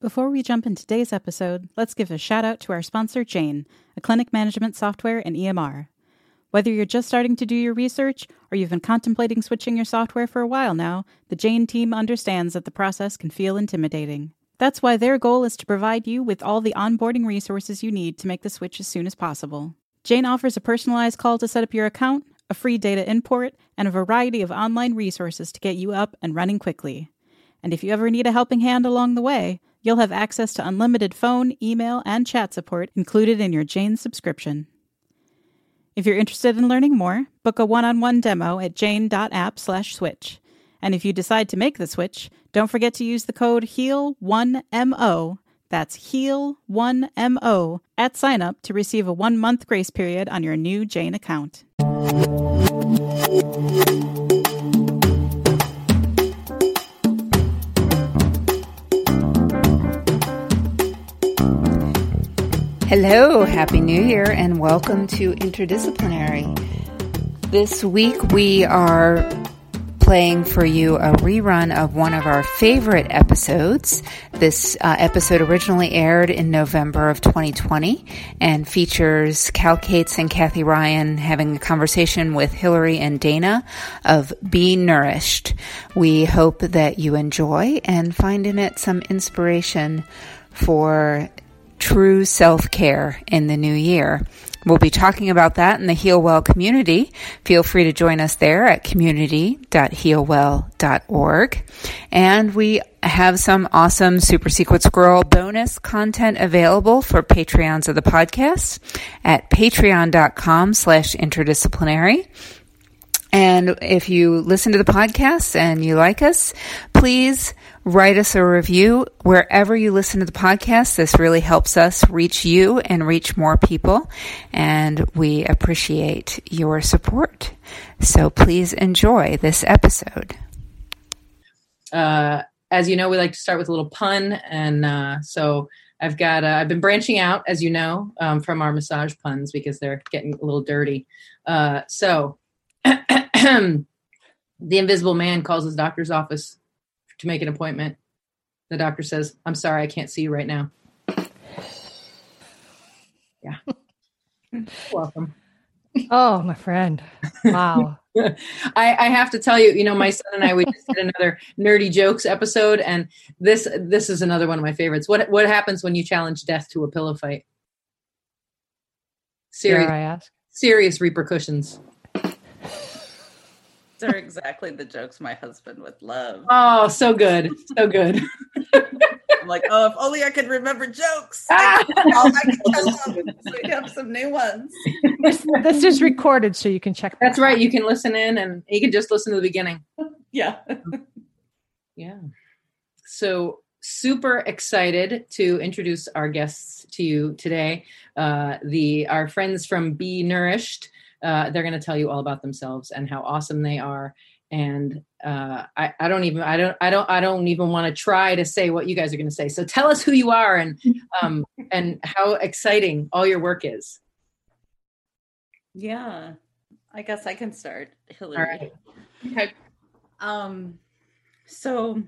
Before we jump into today's episode, let's give a shout out to our sponsor, Jane, a clinic management software and EMR. Whether you're just starting to do your research or you've been contemplating switching your software for a while now, the Jane team understands that the process can feel intimidating. That's why their goal is to provide you with all the onboarding resources you need to make the switch as soon as possible. Jane offers a personalized call to set up your account, a free data import, and a variety of online resources to get you up and running quickly. And if you ever need a helping hand along the way, You'll have access to unlimited phone, email, and chat support included in your Jane subscription. If you're interested in learning more, book a one-on-one demo at jane.app/switch. And if you decide to make the switch, don't forget to use the code HEAL1MO, that's HEAL1MO, at signup to receive a one-month grace period on your new Jane account. Hello, Happy New Year, and welcome to Interdisciplinary. This week we are playing for you a rerun of one of our favorite episodes. This uh, episode originally aired in November of 2020 and features Cal Cates and Cathy Ryan having a conversation with Hilary and Dana of Be Nourished. We hope that you enjoy and find in it some inspiration for true self care in the new year. We'll be talking about that in the Heal Well community. Feel free to join us there at community.healwell.org. And we have some awesome Super Secret Squirrel bonus content available for Patreons of the podcast at patreon.com slash interdisciplinary. And if you listen to the podcast and you like us, please write us a review wherever you listen to the podcast. This really helps us reach you and reach more people. And we appreciate your support. So please enjoy this episode. Uh, as you know, we like to start with a little pun. And uh, so I've got, uh, I've been branching out, as you know, um, from our massage puns because they're getting a little dirty. Uh, so the invisible man calls his doctor's office to make an appointment. The doctor says, I'm sorry, I can't see you right now. Yeah. Welcome. Oh, my friend. Wow. I, I, have to tell you, you know, my son and I we just did another nerdy jokes episode, and this this is another one of my favorites. What what happens when you challenge death to a pillow fight? Serious, I ask? serious repercussions are exactly the jokes my husband would love. Oh, so good. So good. I'm like, oh, if only I could remember jokes. I could tell them. So we have some new ones. This, this is recorded, so you can check. That's right. You can listen in and you can just listen to the beginning. Yeah. yeah. So super excited to introduce our guests to you today. Uh, the our friends from Be Nourished uh, they're going to tell you all about themselves and how awesome they are and uh, I, I don't even I don't I don't I don't even want to try to say what you guys are going to say. So tell us who you are and um, and how exciting all your work is. Yeah, I guess I can start, Hilary. All right. Okay. Um, so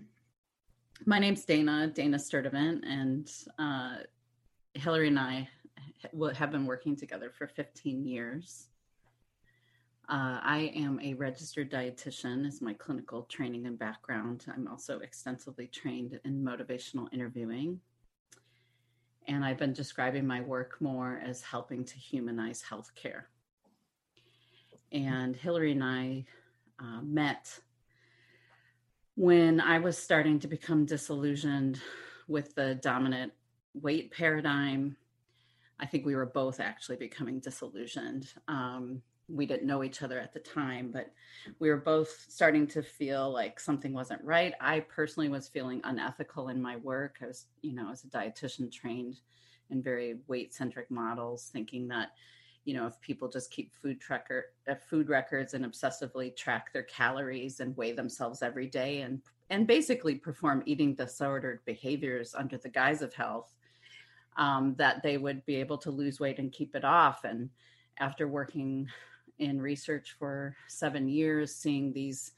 my name's Dana Dana Sturtevant, and uh, Hilary and I have been working together for 15 years. Uh, I am a registered dietitian as my clinical training and background. I'm also extensively trained in motivational interviewing. And I've been describing my work more as helping to humanize healthcare. And Hilary and I uh, met when I was starting to become disillusioned with the dominant weight paradigm. I think we were both actually becoming disillusioned. Um, we didn't know each other at the time, but we were both starting to feel like something wasn't right. I personally was feeling unethical in my work. I was, you know, as a dietitian trained in very weight centric models, thinking that, you know, if people just keep food tracker uh, food records and obsessively track their calories and weigh themselves every day and and basically perform eating disordered behaviors under the guise of health, um, that they would be able to lose weight and keep it off. And after working in research for seven years, seeing these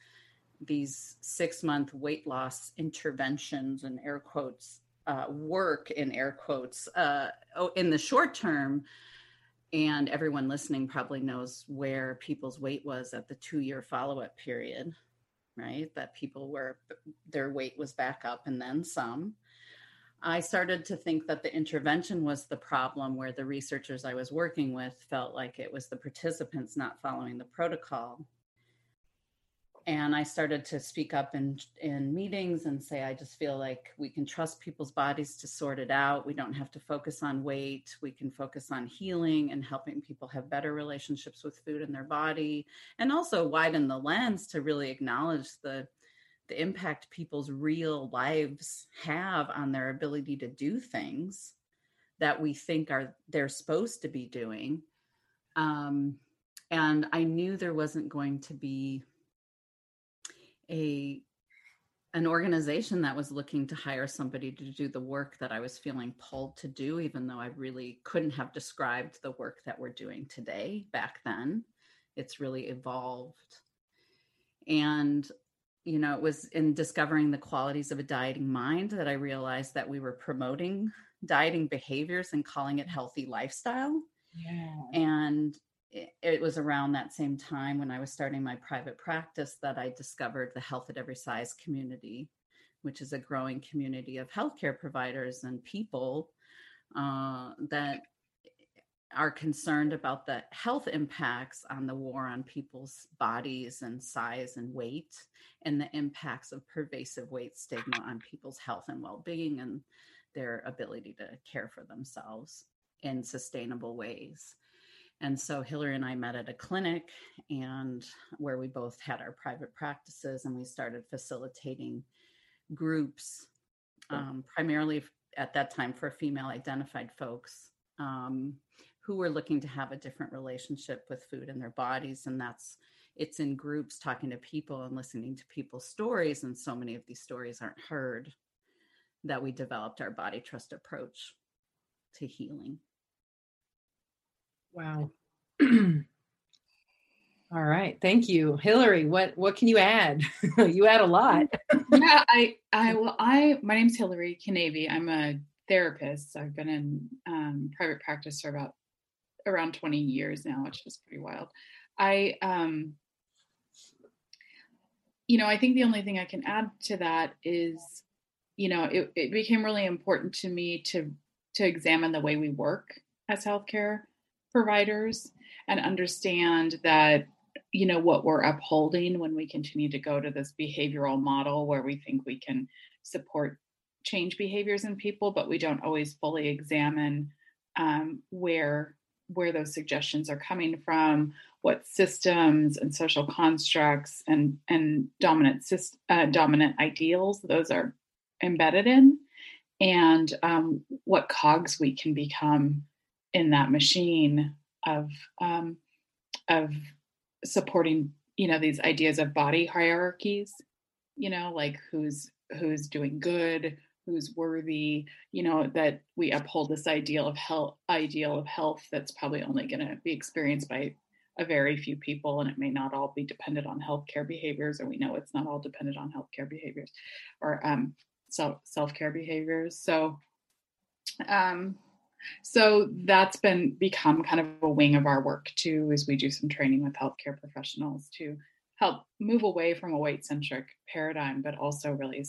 these six month weight loss interventions and air quotes uh, work in air quotes uh, oh, in the short term. And everyone listening probably knows where people's weight was at the two year follow up period right? That people were their weight was back up and then some i started to think that the intervention was the problem where the researchers i was working with felt like it was the participants not following the protocol and I started to speak up in in meetings and say I just feel like we can trust people's bodies to sort it out. We don't have to focus on weight. We can focus on healing and helping people have better relationships with food in their body and also widen the lens to really acknowledge the the impact people's real lives have on their ability to do things that we think are they're supposed to be doing. Um, and I knew there wasn't going to be a an organization that was looking to hire somebody to do the work that I was feeling pulled to do, even though I really couldn't have described the work that we're doing today back then. It's really evolved. And, you know, it was in discovering the qualities of a dieting mind that I realized that we were promoting dieting behaviors and calling it healthy lifestyle. Yeah. And it was around that same time when I was starting my private practice that I discovered the Health at Every Size community, which is a growing community of healthcare providers and people uh, that are concerned about the health impacts on the war on people's bodies and size and weight and the impacts of pervasive weight stigma on people's health and well-being and their ability to care for themselves in sustainable ways. And so Hilary and I met at a clinic and where we both had our private practices and we started facilitating groups, um, primarily at that time for female identified folks um, who were looking to have a different relationship with food and their bodies. And that's it's in groups talking to people and listening to people's stories. And so many of these stories aren't heard that we developed our body trust approach to healing. Wow. All right. Thank you. Hilary, what what can you add? you add a lot. yeah, I I well I my name's Hilary Kinavey. I'm a therapist. I've been in um, private practice for about around 20 years now, which is pretty wild. I um you know, I think the only thing I can add to that is, you know, it, it became really important to me to to examine the way we work as healthcare providers and understand that you know what we're upholding when we continue to go to this behavioral model where we think we can support change behaviors in people but we don't always fully examine um, where where those suggestions are coming from what systems and social constructs and and dominant uh, dominant ideals those are embedded in and um, what cogs we can become in that machine of um, of supporting you know these ideas of body hierarchies you know like who's who's doing good who's worthy you know that we uphold this ideal of health ideal of health that's probably only going to be experienced by a very few people and it may not all be dependent on healthcare behaviors or we know it's not all dependent on healthcare behaviors or um, self self-care behaviors. So um, so that's been become kind of a wing of our work too, as we do some training with healthcare professionals to help move away from a weight centric paradigm, but also really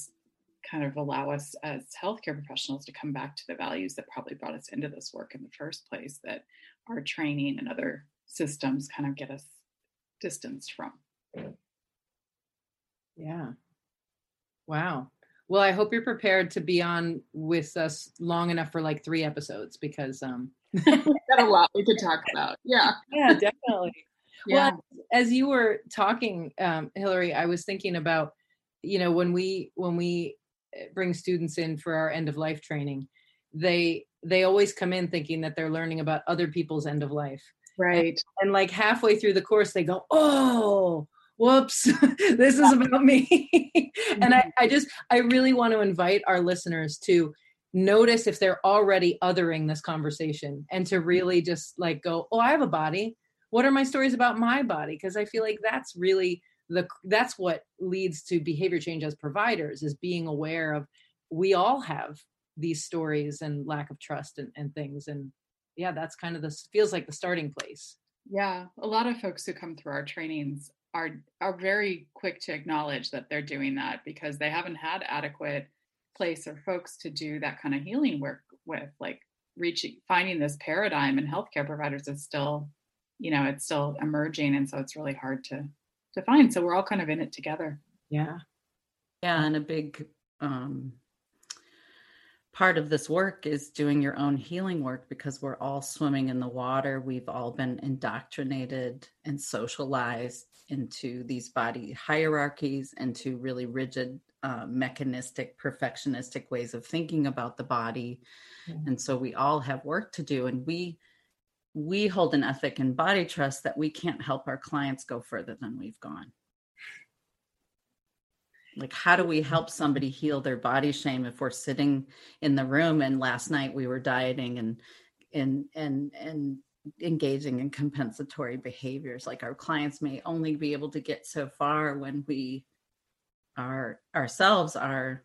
kind of allow us as healthcare professionals to come back to the values that probably brought us into this work in the first place that our training and other systems kind of get us distanced from. Yeah. Wow. Well, I hope you're prepared to be on with us long enough for like three episodes because um we've got a lot we could talk about. Yeah. Yeah, definitely. yeah. Well, as you were talking, um, Hilary, I was thinking about, you know, when we when we bring students in for our end of life training, they they always come in thinking that they're learning about other people's end of life. Right. And, and like halfway through the course, they go, Oh, whoops this is about me and I, mm-hmm. I just i really want to invite our listeners to notice if they're already othering this conversation and to really just like go oh i have a body what are my stories about my body because i feel like that's really the that's what leads to behavior change as providers is being aware of we all have these stories and lack of trust and, and things and yeah that's kind of this feels like the starting place. Yeah a lot of folks who come through our trainings are are very quick to acknowledge that they're doing that because they haven't had adequate place or folks to do that kind of healing work with like reaching finding this paradigm in healthcare providers is still you know it's still emerging and so it's really hard to to find so we're all kind of in it together yeah yeah and a big um part of this work is doing your own healing work because we're all swimming in the water. We've all been indoctrinated and socialized into these body hierarchies, into really rigid, uh, mechanistic, perfectionistic ways of thinking about the body. Mm-hmm. And so we all have work to do. And we, we hold an ethic in body trust that we can't help our clients go further than we've gone. Like how do we help somebody heal their body shame if we're sitting in the room and last night we were dieting and and and and engaging in compensatory behaviors? Like our clients may only be able to get so far when we are ourselves are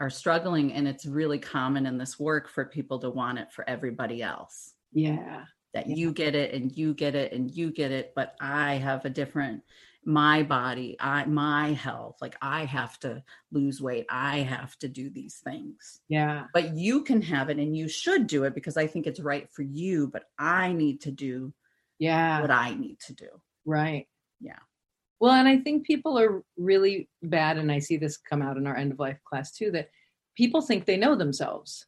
are struggling and it's really common in this work for people to want it for everybody else. Yeah that yeah. you get it and you get it and you get it but i have a different my body i my health like i have to lose weight i have to do these things. Yeah. But you can have it and you should do it because i think it's right for you but i need to do yeah. what i need to do. Right. Yeah. Well and i think people are really bad and i see this come out in our end of life class too that people think they know themselves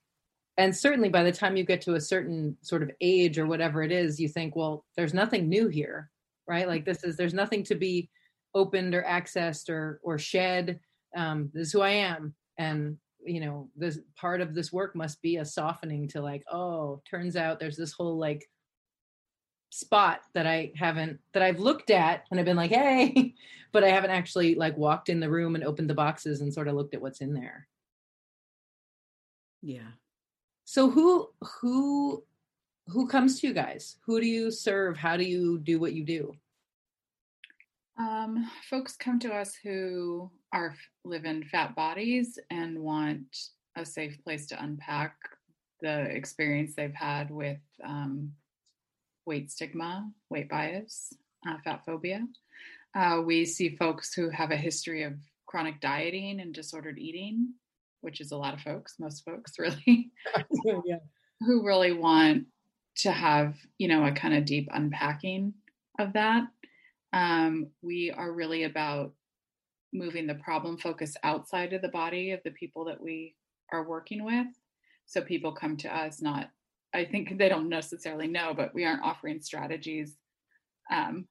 and certainly by the time you get to a certain sort of age or whatever it is you think well there's nothing new here right? Like this is there's nothing to be opened or accessed or or shed. Um this is who i am. And you know this part of this work must be a softening to like oh turns out there's this whole like spot that i haven't that i've looked at and i've been like hey but i haven't actually like walked in the room and opened the boxes and sort of looked at what's in there. Yeah so who who who comes to you guys? Who do you serve? How do you do what you do? Um, folks come to us who are live in fat bodies and want a safe place to unpack the experience they've had with um, weight stigma, weight bias, uh, fat phobia. Uh, we see folks who have a history of chronic dieting and disordered eating, which is a lot of folks, most folks really, yeah. who really want to have you know a kind of deep unpacking of that um, we are really about moving the problem focus outside of the body of the people that we are working with so people come to us not i think they don't necessarily know but we aren't offering strategies um,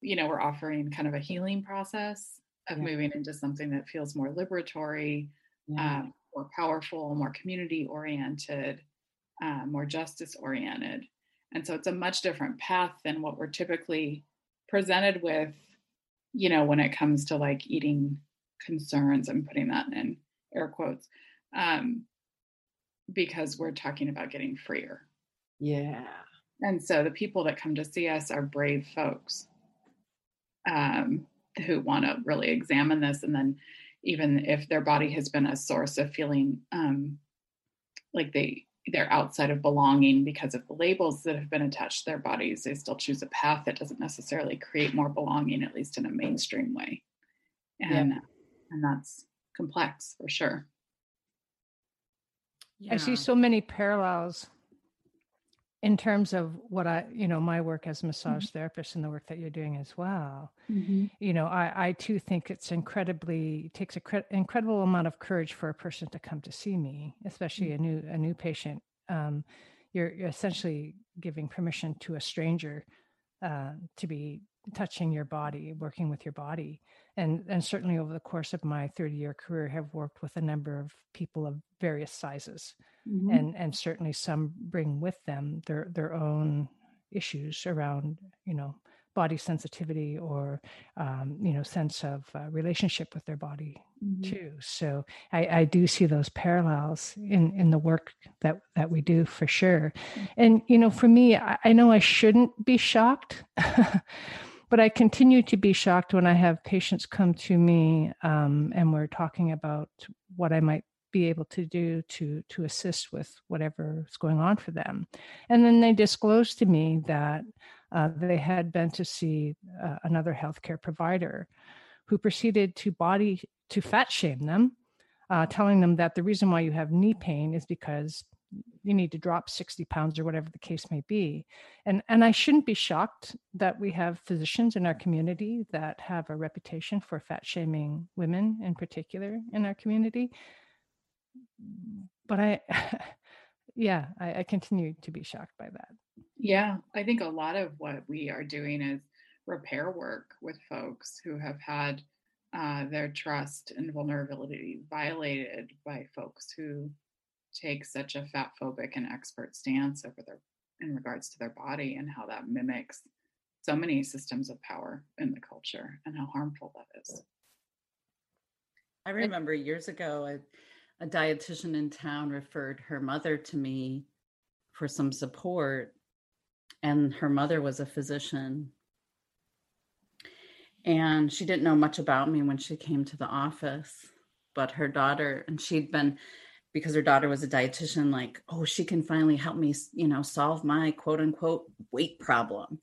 you know we're offering kind of a healing process of yeah. moving into something that feels more liberatory yeah. um, more powerful more community oriented uh, more justice oriented. And so it's a much different path than what we're typically presented with, you know, when it comes to like eating concerns. I'm putting that in air quotes um, because we're talking about getting freer. Yeah. And so the people that come to see us are brave folks um, who want to really examine this. And then, even if their body has been a source of feeling um, like they they're outside of belonging because of the labels that have been attached to their bodies. They still choose a path that doesn't necessarily create more belonging, at least in a mainstream way. And yeah. and that's complex for sure. Yeah. I see so many parallels in terms of what I, you know, my work as a massage mm-hmm. therapist and the work that you're doing as well. Mm-hmm. You know, I, I too think it's incredibly it takes a cre- incredible amount of courage for a person to come to see me, especially mm-hmm. a new a new patient. Um, you're, you're essentially giving permission to a stranger uh, to be touching your body, working with your body, and and certainly over the course of my 30 year career, have worked with a number of people of various sizes mm-hmm. and and certainly some bring with them their their own issues around you know body sensitivity or um, you know sense of uh, relationship with their body mm-hmm. too so I, I do see those parallels in in the work that that we do for sure mm-hmm. and you know for me I, I know i shouldn't be shocked but i continue to be shocked when i have patients come to me um, and we're talking about what i might be able to do to to assist with whatever is going on for them. And then they disclosed to me that uh, they had been to see uh, another healthcare provider who proceeded to body to fat shame them uh, telling them that the reason why you have knee pain is because you need to drop 60 pounds or whatever the case may be. And and i shouldn't be shocked that we have physicians in our community that have a reputation for fat shaming women in particular in our community. But i yeah I, I continue to be shocked by that. Yeah i think a lot of what we are doing is repair work with folks who have had uh, their trust and vulnerability violated by folks who take such a fat phobic and expert stance over their in regards to their body and how that mimics so many systems of power in the culture and how harmful that is. I remember years ago, a, a dietitian in town referred her mother to me for some support, and her mother was a physician. And she didn't know much about me when she came to the office, but her daughter, and she'd been because her daughter was a dietitian like oh she can finally help me you know solve my quote unquote weight problem.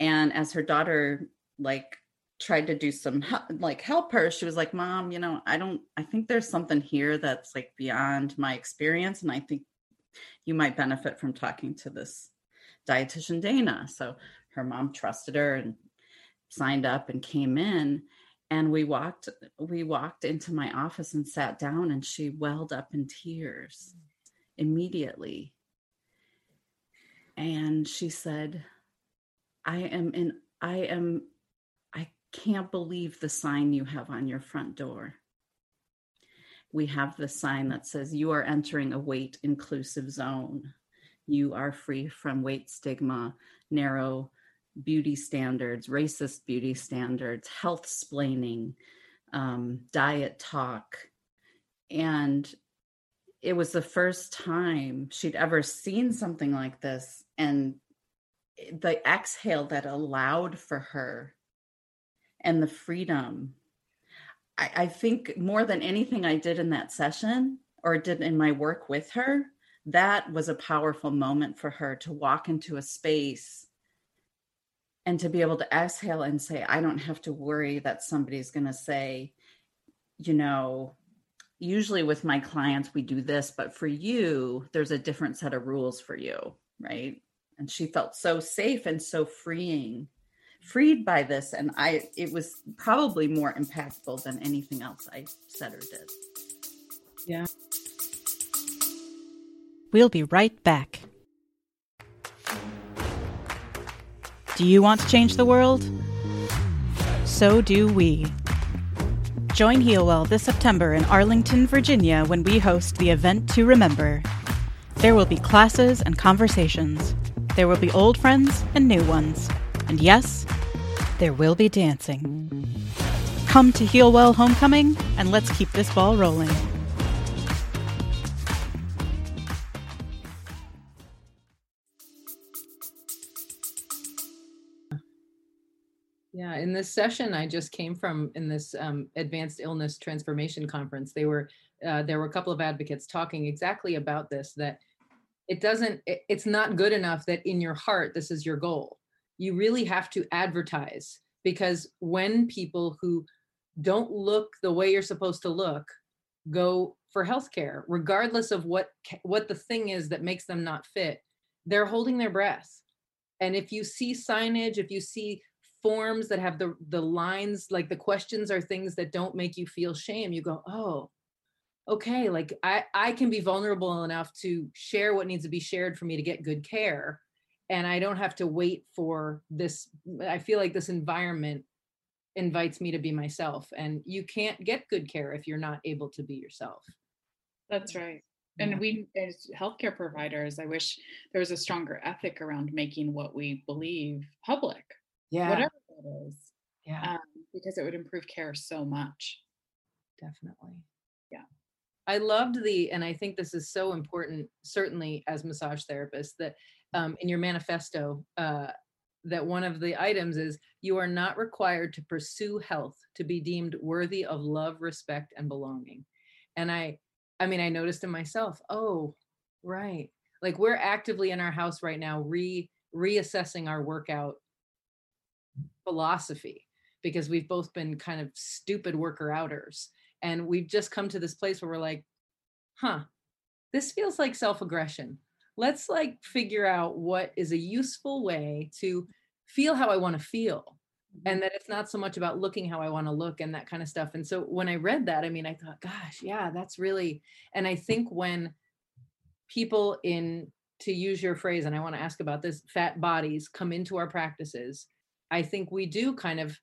And as her daughter like tried to do some like help her she was like mom you know i don't i think there's something here that's like beyond my experience and i think you might benefit from talking to this dietitian dana. So her mom trusted her and signed up and came in and we walked we walked into my office and sat down and she welled up in tears immediately. And she said i am in i am i can't believe the sign you have on your front door. We have the sign that says you are entering a weight inclusive zone. You are free from weight stigma narrow beauty standards, racist beauty standards, health splaining, um, diet talk. And it was the first time she'd ever seen something like this. And the exhale that allowed for her and the freedom. I, I think more than anything I did in that session or did in my work with her, that was a powerful moment for her to walk into a space and to be able to exhale and say i don't have to worry that somebody's going to say you know usually with my clients we do this but for you there's a different set of rules for you right? And she felt so safe and so freeing freed by this and i it was probably more impactful than anything else i said or did. Yeah. We'll be right back Do you want to change the world? So do we. Join Healwell this September in Arlington, Virginia when we host the event to remember. There will be classes and conversations. There will be old friends and new ones. And yes, there will be dancing. Come to Healwell Homecoming and let's keep this ball rolling. In this session I just came from in this um, advanced illness transformation conference, they were uh, there were a couple of advocates talking exactly about this that it doesn't it, it's not good enough that in your heart this is your goal. You really have to advertise because when people who don't look the way you're supposed to look go for healthcare, regardless of what what the thing is that makes them not fit, they're holding their breath. And if you see signage, if you see forms that have the the lines like the questions are things that don't make you feel shame you go oh okay like i i can be vulnerable enough to share what needs to be shared for me to get good care and i don't have to wait for this i feel like this environment invites me to be myself and you can't get good care if you're not able to be yourself. That's right. And yeah. we as healthcare providers i wish there was a stronger ethic around making what we believe public yeah. whatever it is yeah. um, because it would improve care so much. Definitely. Yeah. I loved the and i think this is so important certainly as massage therapists that um, in your manifesto uh, that one of the items is you are not required to pursue health to be deemed worthy of love respect and belonging. And i I mean, I noticed in myself, oh, right. Like we're actively in our house right now, re reassessing our workout philosophy because we've both been kind of stupid worker outers. And we've just come to this place where we're like, huh, this feels like self aggression. Let's like figure out what is a useful way to feel how I want to feel. And mm-hmm. that it's not so much about looking how I want to look and that kind of stuff. And so when I read that, I mean, I thought, gosh, yeah, that's really, and I think when people in, to use your phrase, and I want to ask about this, fat bodies come into our practices, I think we do kind of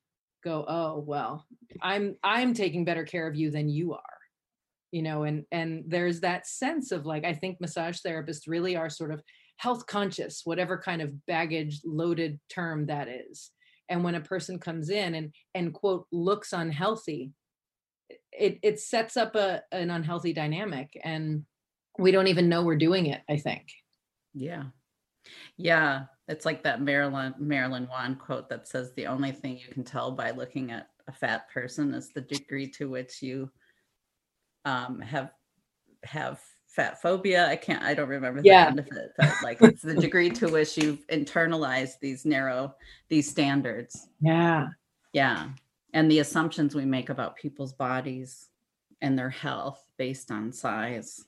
go, oh, well, I'm, I'm taking better care of you than you are you know and and there's that sense of like i think massage therapists really are sort of health conscious whatever kind of baggage loaded term that is. And when a person comes in and and quote looks unhealthy it it sets up a an unhealthy dynamic and we don't even know we're doing it i think. Yeah yeah it's like that marilyn Marilyn Wann quote that says the only thing you can tell by looking at a fat person is the degree to which you um, have have fat phobia. I can't, I don't remember the yeah. end of it, but like it's the degree to which you've internalized these narrow, these standards. Yeah. Yeah. And the assumptions we make about people's bodies and their health based on size.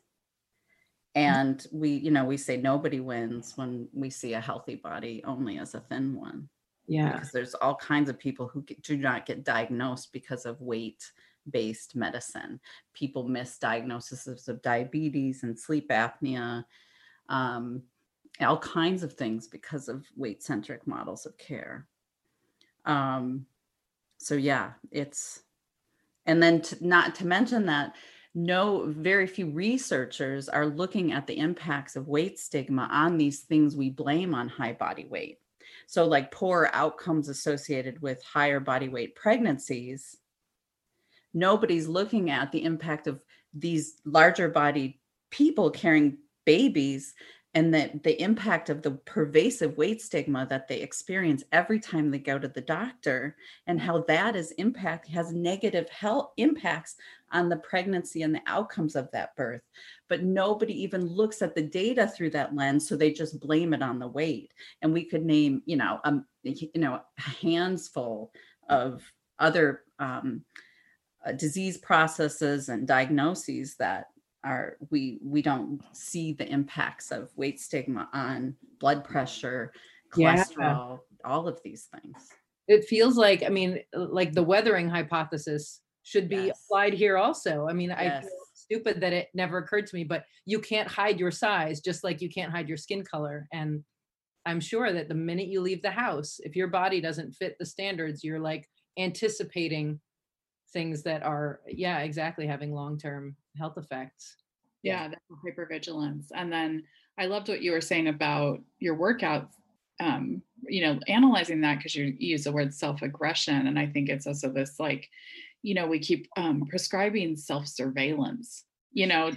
And we, you know, we say nobody wins when we see a healthy body only as a thin one. Yeah. Because there's all kinds of people who do not get diagnosed because of weight based medicine. People miss diagnoses of diabetes and sleep apnea, um, all kinds of things because of weight centric models of care. Um, so, yeah, it's, and then to, not to mention that no very few researchers are looking at the impacts of weight stigma on these things we blame on high body weight. So like poor outcomes associated with higher body weight pregnancies nobody's looking at the impact of these larger bodied people carrying babies and that the impact of the pervasive weight stigma that they experience every time they go to the doctor and how that is impact has negative health impacts on the pregnancy and the outcomes of that birth but nobody even looks at the data through that lens so they just blame it on the weight and we could name you know um you know a handsful of other um, uh, disease processes and diagnoses that are we we don't see the impacts of weight stigma on blood pressure cholesterol yeah. all of these things it feels like i mean like the weathering hypothesis should be yes. applied here also. I mean yes. i feel stupid that it never occurred to me but you can't hide your size just like you can't hide your skin color. And i'm sure that the minute you leave the house if your body doesn't fit the standards you're like anticipating things that are yeah exactly having long-term health effects. Yeah, yeah hypervigilance. And then i loved what you were saying about your workouts um, you know analyzing that because you use the word self-aggression and i think it's also this like you know we keep um, prescribing self-surveillance you know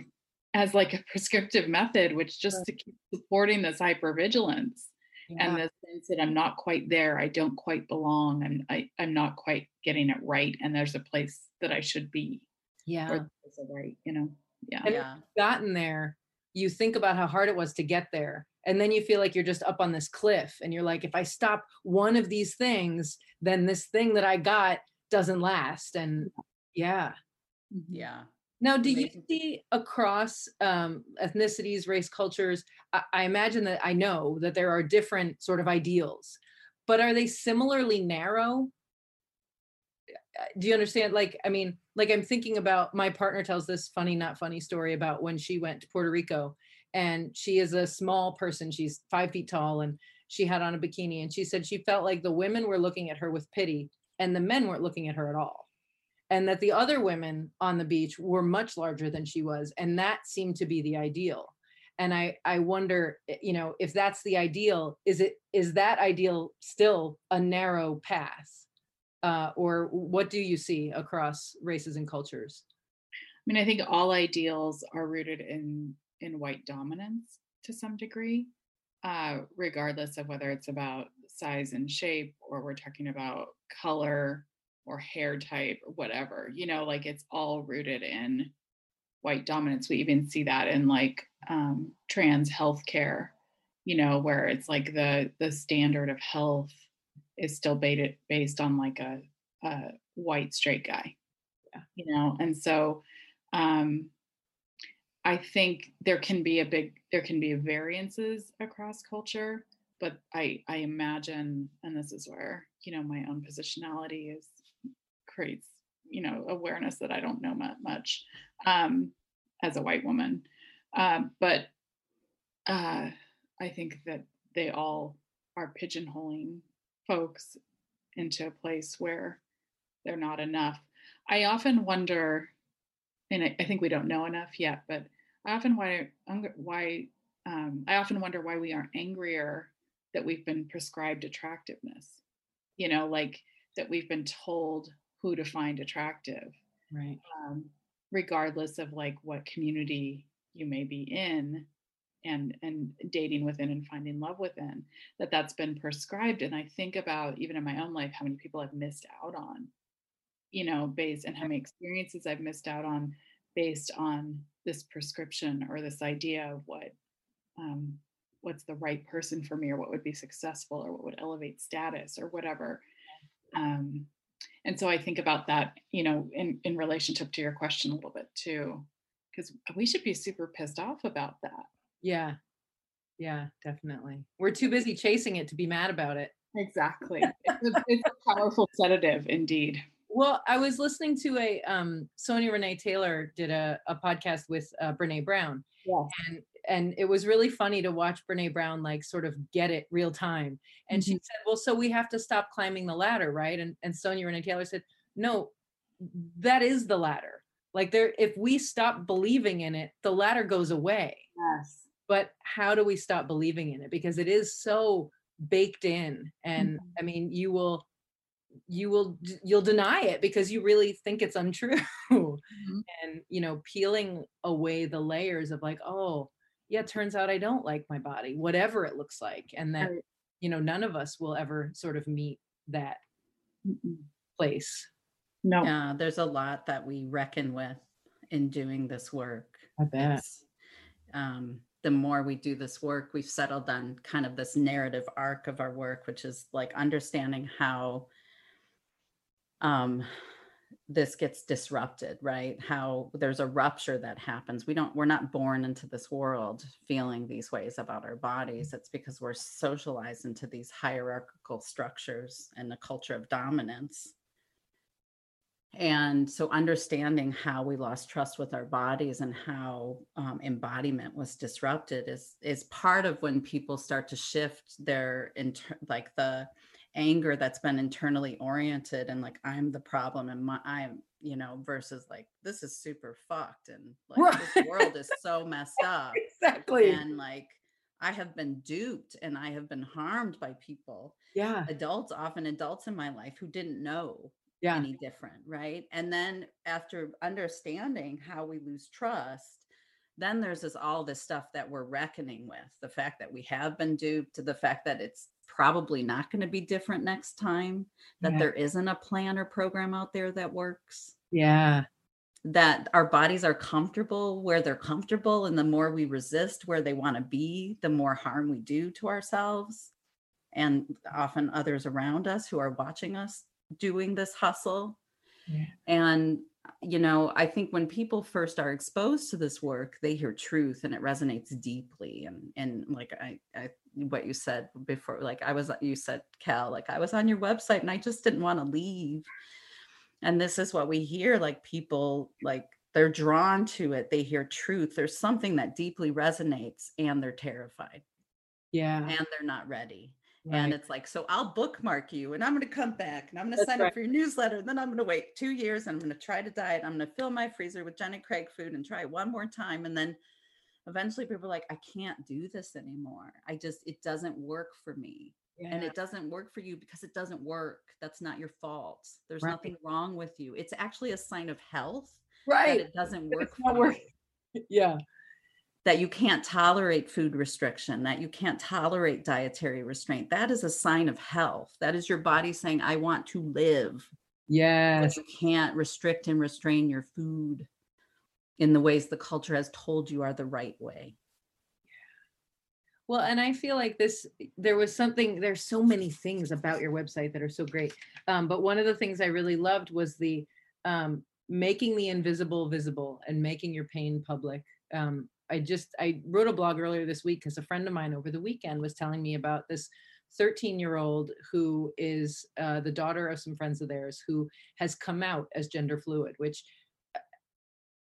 as like a prescriptive method which just right. to keep supporting this hypervigilance yeah. and the sense that I'm not quite there, I don't quite belong, and I, I'm not quite getting it right, and there's a place that I should be. Yeah, or right, you know. Yeah, and yeah. gotten there. You think about how hard it was to get there, and then you feel like you're just up on this cliff, and you're like, if I stop one of these things, then this thing that I got doesn't last, and yeah, yeah. Now, do you see across um, ethnicities, race, cultures? I, I imagine that I know that there are different sort of ideals, but are they similarly narrow? Uh, do you understand? Like, I mean, like I'm thinking about my partner tells this funny, not funny story about when she went to Puerto Rico and she is a small person. She's five feet tall and she had on a bikini. And she said she felt like the women were looking at her with pity and the men weren't looking at her at all. And that the other women on the beach were much larger than she was and that seemed to be the ideal. And i i wonder eh, you know if that's the ideal is it is that ideal still a narrow path? Uh, or what do you see across races and cultures? I mean i think all ideals are rooted in in white dominance to some degree uh, regardless of whether it's about size and shape or we're talking about color or hair type or whatever you know like it's all rooted in white dominance. We even see that in like um, trans healthcare, you know, where it's like the the standard of health is still baited, based on like a, a white straight guy, yeah. you know, and so um, I think there can be a big there can be variances across culture, but I I imagine, and this is where you know my own positionality is creates you know awareness that I don't know much um, as a white woman, uh, but uh, I think that they all are pigeonholing folks into a place where they're not enough. I often wonder, and I, I think we don't know enough yet, but I often why why um, I often wonder why we aren't angrier that we've been prescribed attractiveness. You know, like that we've been told who to find attractive right um, regardless of like what community you may be in and and dating within and finding love within that that's been prescribed and i think about even in my own life how many people i've missed out on you know based and how many experiences i've missed out on based on this prescription or this idea of what um, what's the right person for me or what would be successful or what would elevate status or whatever. Um, and so i think about that you know in in relationship to your question a little bit too because we should be super pissed off about that. Yeah. Yeah definitely. We're too busy chasing it to be mad about it. Exactly. It's, a, it's a powerful sedative indeed well i was listening to a um sonya renee taylor did a, a podcast with uh, brene brown yes. and and it was really funny to watch Brene Brown like sort of get it real time. And mm-hmm. she said, "Well, so we have to stop climbing the ladder, right?" And and Sonya Renee Taylor said, "No, that is the ladder. Like there, if we stop believing in it, the ladder goes away. Yes. But how do we stop believing in it? Because it is so baked in, and mm-hmm. I mean, you will." You will you'll deny it because you really think it's untrue mm-hmm. and you know peeling away the layers of like oh yeah, turns out I don't like my body, whatever it looks like. And that, right. you know, none of us will ever sort of meet that Mm-mm. place. No. Yeah, there's a lot that we reckon with in doing this work. I bet. Um, the more we do this work, we've settled on kind of this narrative arc of our work, which is like understanding how um, this gets disrupted right? How there's a rupture that happens. We don't we're not born into this world feeling these ways about our bodies. It's because we're socialized into these hierarchical structures and a culture of dominance. And so understanding how we lost trust with our bodies and how um, embodiment was disrupted is is part of when people start to shift their inter- like the anger that's been internally oriented and like I'm the problem and my I'm you know versus like this is super fucked and like right. this world is so messed up exactly and like I have been duped and I have been harmed by people yeah adults often adults in my life who didn't know yeah. any different right and then after understanding how we lose trust then there's this all this stuff that we're reckoning with the fact that we have been duped to the fact that it's probably not going to be different next time that yeah. there isn't a plan or program out there that works yeah that our bodies are comfortable where they're comfortable and the more we resist where they want to be the more harm we do to ourselves and often others around us who are watching us doing this hustle yeah. and you know i think when people first are exposed to this work they hear truth and it resonates deeply and and like i, I what you said before like i was you said cal like i was on your website and i just didn't want to leave and this is what we hear like people like they're drawn to it they hear truth there's something that deeply resonates and they're terrified yeah and they're not ready Right. And it's like, so I'll bookmark you and I'm going to come back and I'm going to sign right. up for your newsletter. And then I'm going to wait two years and I'm going to try to diet. I'm going to fill my freezer with Jenny Craig food and try it one more time. And then eventually people are like, I can't do this anymore. I just, it doesn't work for me. Yeah. And it doesn't work for you because it doesn't work. That's not your fault. There's right. nothing wrong with you. It's actually a sign of health. Right. it doesn't work for you. yeah that you can't tolerate food restriction, that you can't tolerate dietary restraint. That is a sign of health. That is your body saying, I want to live. Yes. But you can't restrict and restrain your food. In the ways the culture has told you are the right way well, and I feel like this, there was something, there's so many things about your website that are so great. Um, but one of the things I really loved was the um, making the invisible visible and making your pain public. Um, I just, I wrote a blog earlier this week because a friend of mine over the weekend was telling me about this 13 year old who is uh, the daughter of some friends of theirs who has come out as gender fluid, which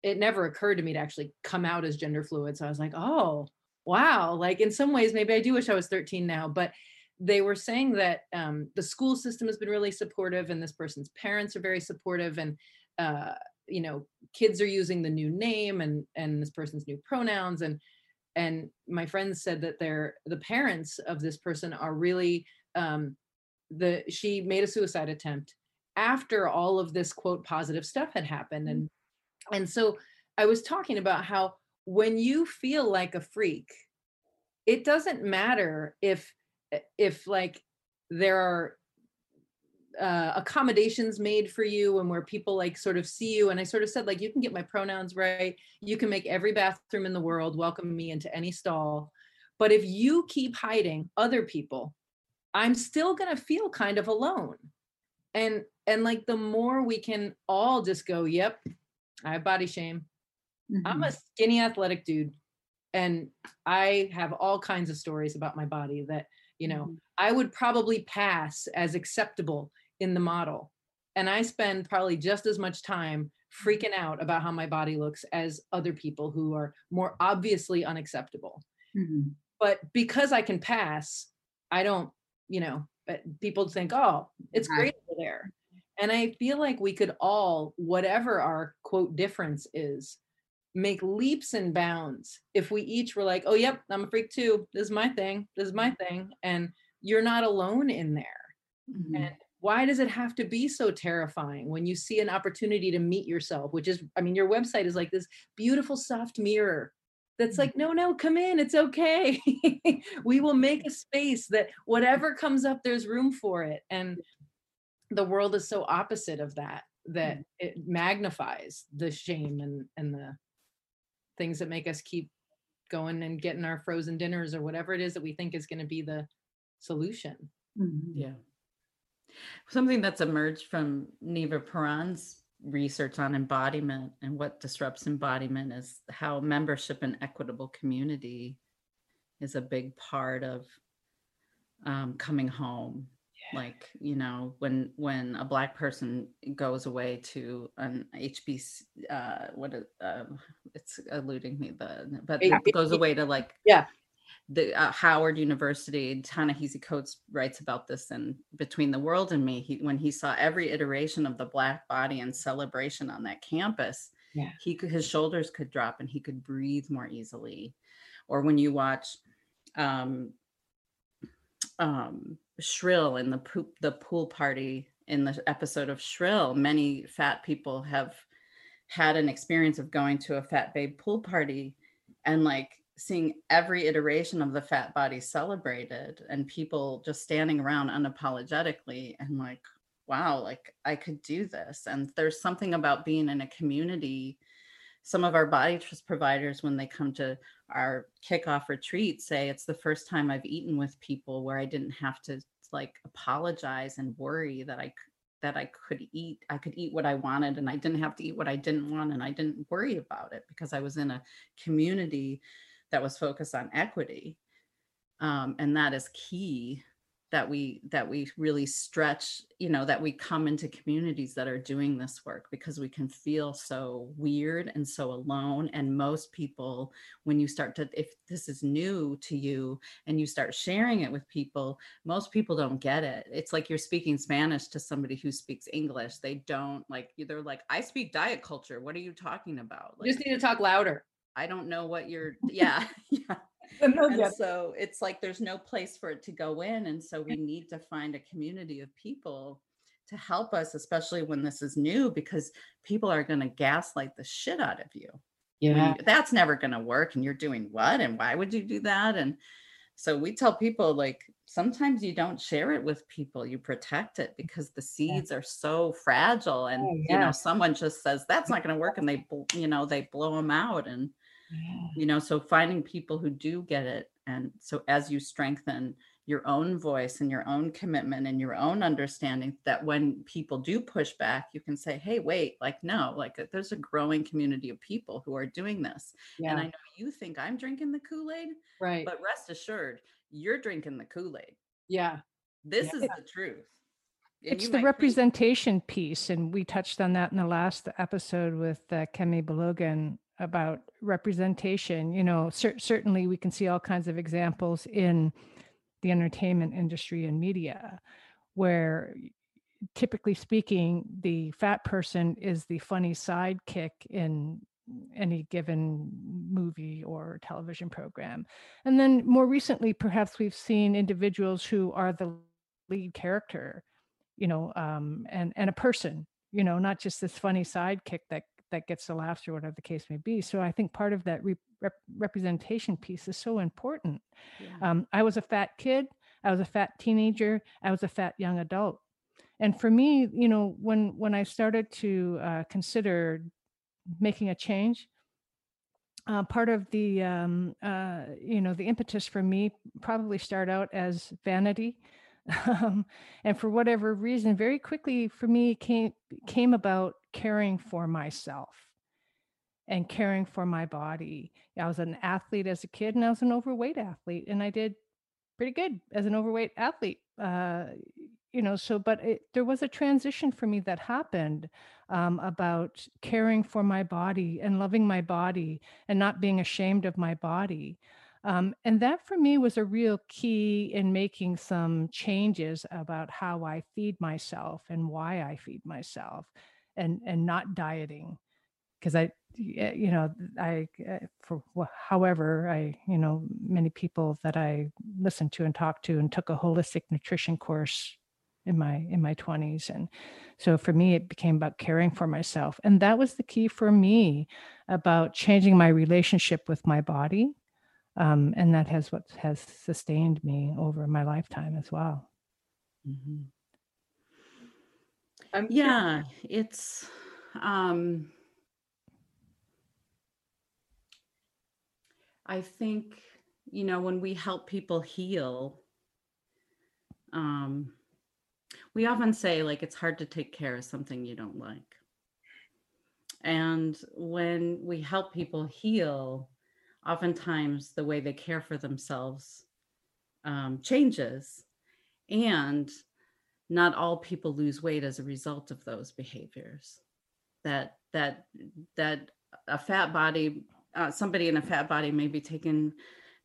it never occurred to me to actually come out as gender fluid. So I was like, oh, wow, like in some ways, maybe I do wish I was 13 now, but they were saying that um, the school system has been really supportive and this person's parents are very supportive and uh, you know kids are using the new name and and this person's new pronouns and and my friends said that they're the parents of this person are really um, the she made a suicide attempt after all of this quote positive stuff had happened and and so i was talking about how when you feel like a freak it doesn't matter if if like there are uh, accommodations made for you and where people like sort of see you and i sort of said like you can get my pronouns right. You can make every bathroom in the world welcome me into any stall. But if you keep hiding other people i'm still going to feel kind of alone. And and like the more we can all just go yep i have body shame Mm-hmm. I'm a skinny athletic dude and I have all kinds of stories about my body that, you know, mm-hmm. I would probably pass as acceptable in the model. And I spend probably just as much time mm-hmm. freaking out about how my body looks as other people who are more obviously unacceptable. Mm-hmm. But because I can pass, I don't, you know, but people think, oh, it's great over there. And I feel like we could all, whatever our quote difference is, make leaps and bounds if we each were like, oh, yep, I'm a freak too. This is my thing. This is my thing. And you're not alone in there. Mm-hmm. And why does it have to be so terrifying when you see an opportunity to meet yourself, which is, I mean, your website is like this beautiful soft mirror that's mm-hmm. like, no, no, come in. It's okay. we will make a space that whatever comes up, there's room for it. And the world is so opposite of that that mm-hmm. it magnifies the shame and and the things that make us keep going and getting our frozen dinners or whatever it is that we think is going to be the solution. Mm-hmm. Yeah. Something that's emerged from Niva Piran's research on embodiment and what disrupts embodiment is how membership in equitable community is a big part of um, coming home like you know when when a black person goes away to an hbc uh what uh, it's eluding me the but goes away to like yeah the uh, Howard University, Ta-Nehisi Coates writes about this in Between the World and Me. He, when he saw every iteration of the Black body and celebration on that campus, yeah. he could, his shoulders could drop and he could breathe more easily. Or when you watch um, um, Shrill in the poop the pool party in the episode of Shrill, many fat people have had an experience of going to a fat babe pool party and like seeing every iteration of the fat body celebrated and people just standing around unapologetically and like wow like i could do this. And there's something about being in a community. Some of our body trust providers when they come to our kickoff retreat say it's the first time i've eaten with people where i didn't have to like apologize and worry that i that i could eat i could eat what i wanted and i didn't have to eat what i didn't want and i didn't worry about it because i was in a community that was focused on equity um, and that is key that we that we really stretch you know that we come into communities that are doing this work because we can feel so weird and so alone. And most people when you start to if this is new to you and you start sharing it with people most people don't get it. It's like you're speaking spanish to somebody who speaks english. They don't like they're like i speak diet culture. What are you talking about? Like, you just need to talk louder. I don't know what you're yeah yeah and so it's like there's no place for it to go in and so we need to find a community of people to help us especially when this is new because people are going to gaslight the shit out of you yeah that's never going to work and you're doing what and why would you do that and So we tell people like sometimes you don't share it with people, you protect it because the seeds yeah. are so fragile and oh, yeah. you know someone just says that's not going to work and they you know they blow them out and yeah. you know so finding people who do get it and so as you strengthen your own voice and your own commitment and your own understanding that when people do push back you can say hey wait like no like uh, there's a growing community of people who are doing this yeah. and i know you think i'm drinking the kool-aid right but rest assured you're drinking the kool-aid yeah this yeah. is the truth and it's the representation think- piece and we touched on that in the last episode with uh, kemi balogan about representation you know cer- certainly we can see all kinds of examples in the entertainment industry and media, where typically speaking, the fat person is the funny sidekick in any given movie or television program. And then more recently, perhaps we've seen individuals who are the lead character, you know, um, and and a person, you know, not just this funny sidekick that that gets the laughs or whatever the case may be. So I think part of that re- rep- representation piece is so important. Yeah. Um, I was a fat kid. I was a fat teenager. I was a fat young adult. And for me, you know, when when I started to uh, consider making a change, uh, part of the um, uh, you know the impetus for me probably start out as vanity um, and for whatever reason very quickly for me came came about caring for myself and caring for my body. I was an athlete as a kid and i was an overweight athlete and i did pretty good as an overweight athlete uh, you know so but it, there was a transition for me that happened um, about caring for my body and loving my body and not being ashamed of my body um, and that for me was a real key in making some changes about how I feed myself and why I feed myself and, and not dieting. Because I, you know, I, uh, for however, I, you know, many people that I listened to and talked to and took a holistic nutrition course in my in my 20s and so for me it became about caring for myself and that was the key for me about changing my relationship with my body um, and that has what has sustained me over my lifetime as well mm-hmm. Yeah it's um, i think you know when we help people heal um, we often say like it's hard to take care of something you don't like. And when we help people heal oftentimes the way they care for themselves um, changes. And not all people lose weight as a result of those behaviors. That that that a fat body uh, somebody in a fat body may be taking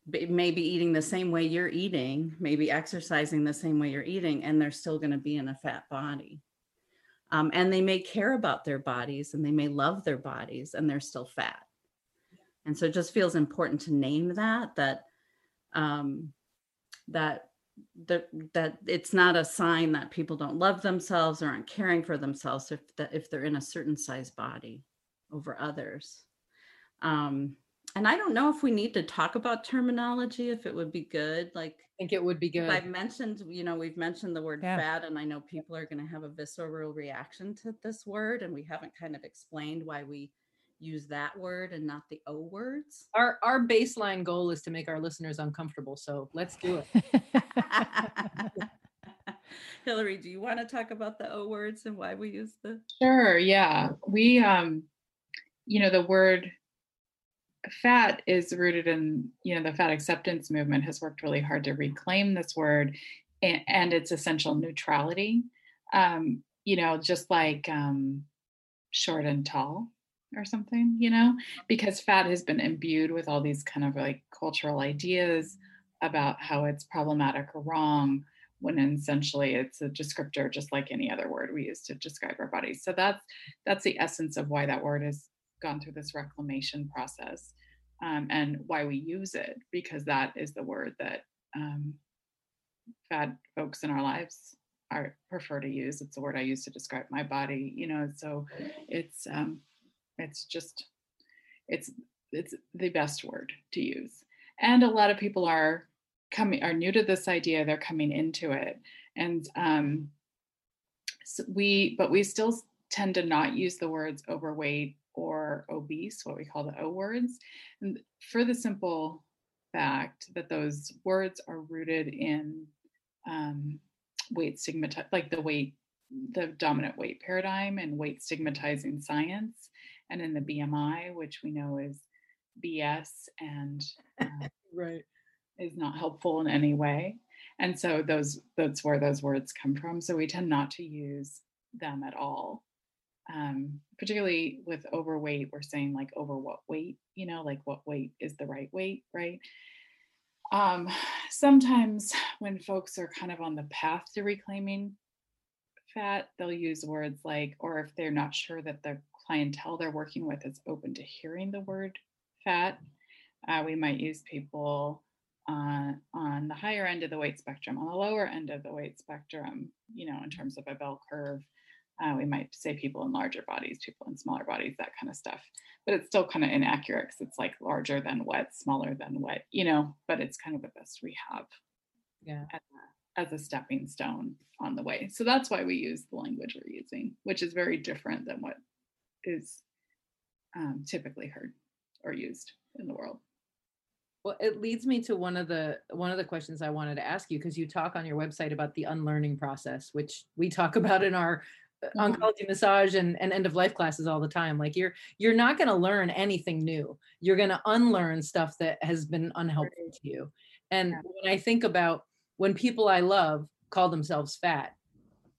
maybe eating the same way you're eating maybe exercising the same way you're eating and they're still going to be in a fat body. Um, and they may care about their bodies and they may love their bodies and they're still fat. And so it just feels important to name that that um, that that that it's not a sign that people don't love themselves or aren't caring for themselves if that if they're in a certain size body over others um and i don't know if we need to talk about terminology if it would be good like i think it would be good i've mentioned you know we've mentioned the word yeah. fat and i know people are going to have a visceral reaction to this word and we haven't kind of explained why we use that word and not the O words. Our our baseline goal is to make our listeners uncomfortable. So let's do it. Hilary, do you want to talk about the O words and why we use the Sure, yeah. We um you know the word fat is rooted in you know the fat acceptance movement has worked really hard to reclaim this word and, and its essential neutrality um you know just like um short and tall or something, you know, because fat has been imbued with all these kind of like cultural ideas about how it's problematic or wrong when essentially it's a descriptor just like any other word we use to describe our bodies. So that's that's the essence of why that word has gone through this reclamation process um, and why we use it because that is the word that um, fat folks in our lives are prefer to use. It's the word I use to describe my body, you know. So it's um, it's just it's it's the best word to use. And a lot of people are coming are new to this idea they're coming into it and um so we but we still tend to not use the words overweight or obese what we call the o words and for the simple fact that those words are rooted in um, weight stigmatized like the weight the dominant weight paradigm and weight stigmatizing science and in the bmi which we know is bs and uh, right. is not helpful in any way. And so those that's where those words come from. So we tend not to use them at all um, particularly with overweight we're saying like over what weight you know like what weight is the right weight right? Um, sometimes when folks are kind of on the path to reclaiming fat they'll use words like or if they're not sure that the clientele they're working with is open to hearing the word fat uh, we might use people on on the higher end of the weight spectrum, on the lower end of the weight spectrum, you know, in terms of a bell curve. Uh, we might say people in larger bodies, people in smaller bodies, that kind of stuff. But it's still kind of inaccurate because it's like larger than what, smaller than what, you know, but it's kind of the best we have yeah. as, a, as a stepping stone on the way. So that's why we use the language we're using, which is very different than what is um, typically heard or used in the world. Well, it leads me to one of the one of the questions I wanted to ask you because you talk on your website about the unlearning process, which we talk about in our uh, mm-hmm. oncology massage and, and end of life classes all the time. Like you're you're not going to learn anything new. You're going to unlearn stuff that has been unhelpful to you. And yeah. when I think about when people I love call themselves fat,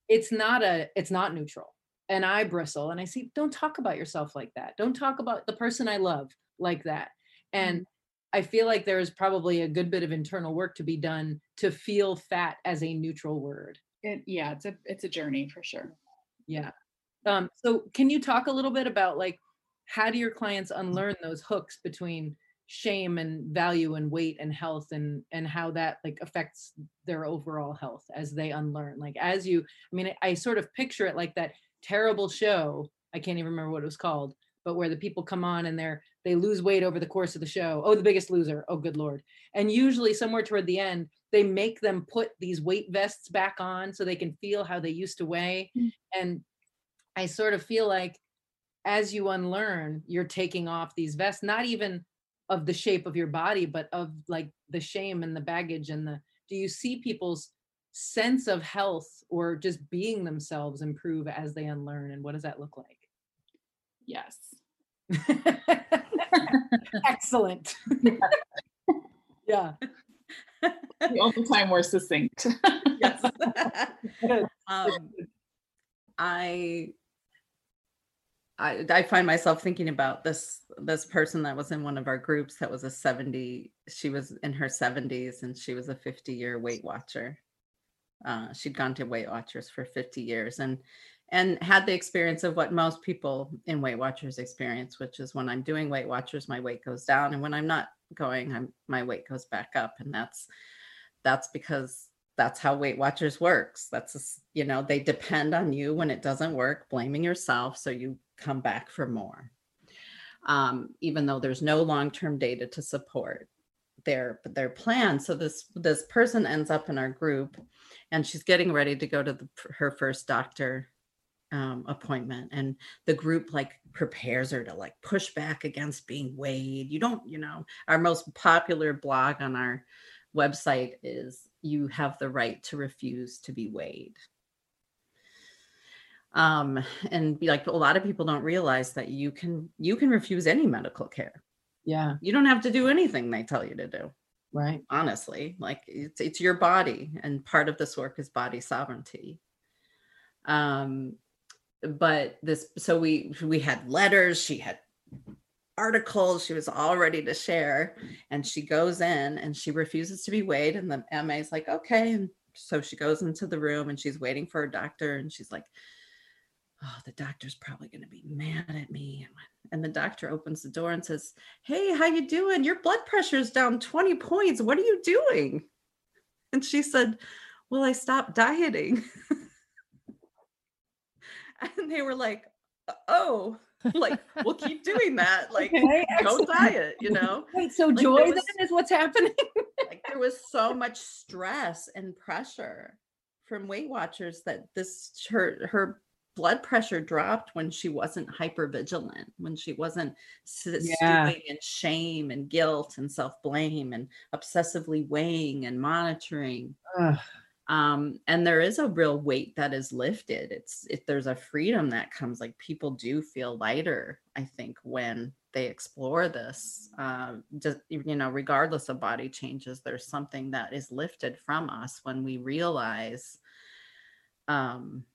it's not a it's not neutral. And I bristle and I see, don't talk about yourself like that. Don't talk about the person I love like that. And mm-hmm I feel like there is probably a good bit of internal work to be done to feel fat as a neutral word. It, yeah, it's a it's a journey for sure. Yeah. Um, so can you talk a little bit about like how do your clients unlearn those hooks between shame and value and weight and health and and how that like affects their overall health as they unlearn like as you i mean I, I sort of picture it like that terrible show i can't even remember what it was called but where the people come on and they're they lose weight over the course of the show. Oh, the biggest loser. Oh, good lord. And usually somewhere toward the end, they make them put these weight vests back on so they can feel how they used to weigh. Mm-hmm. And I sort of feel like as you unlearn, you're taking off these vests, not even of the shape of your body, but of like the shame and the baggage and the do you see people's sense of health or just being themselves improve as they unlearn and what does that look like? Yes. Excellent. yeah. The only time we're succinct. yes. um, I, I I find myself thinking about this this person that was in one of our groups that was a 70 she was in her 70s and she was a 50 year weight watcher uh, she'd gone to weight watchers for 50 years and and had the experience of what most people in Weight Watchers experience, which is when I'm doing Weight Watchers, my weight goes down, and when I'm not going, I'm, my weight goes back up, and that's that's because that's how Weight Watchers works. That's a, you know they depend on you when it doesn't work, blaming yourself, so you come back for more, um, even though there's no long term data to support their their plan. So this this person ends up in our group, and she's getting ready to go to the, her first doctor um, appointment. And the group like prepares her to like push back against being weighed. You don't you know our most popular blog on our website is you have the right to refuse to be weighed um and be like a lot of people don't realize that you can you can refuse any medical care. Yeah. You don't have to do anything they tell you to do. Right. Honestly like it's it's your body and part of this work is body sovereignty. Um but this so we we had letters she had articles she was all ready to share and she goes in and she refuses to be weighed and the ma is like okay and so she goes into the room and she's waiting for a doctor and she's like oh the doctor's probably going to be mad at me and the doctor opens the door and says hey how you doing your blood pressure is down 20 points what are you doing and she said well i stopped dieting and they were like, oh, like we'll keep doing that. Like Okay, don't diet, you know? Wait, so Like, joy there then is what's happening? like there was so much stress and pressure from Weight Watchers that this her her blood pressure dropped when she wasn't hyper vigilant, when she wasn't Yeah. stewing in shame and guilt and self blame and obsessively weighing and monitoring. Ugh. Um, and there is a real weight that is lifted. It's if there's a freedom that comes, like people do feel lighter. I think when they explore this, um, just you know, regardless of body changes, there's something that is lifted from us when we realize um,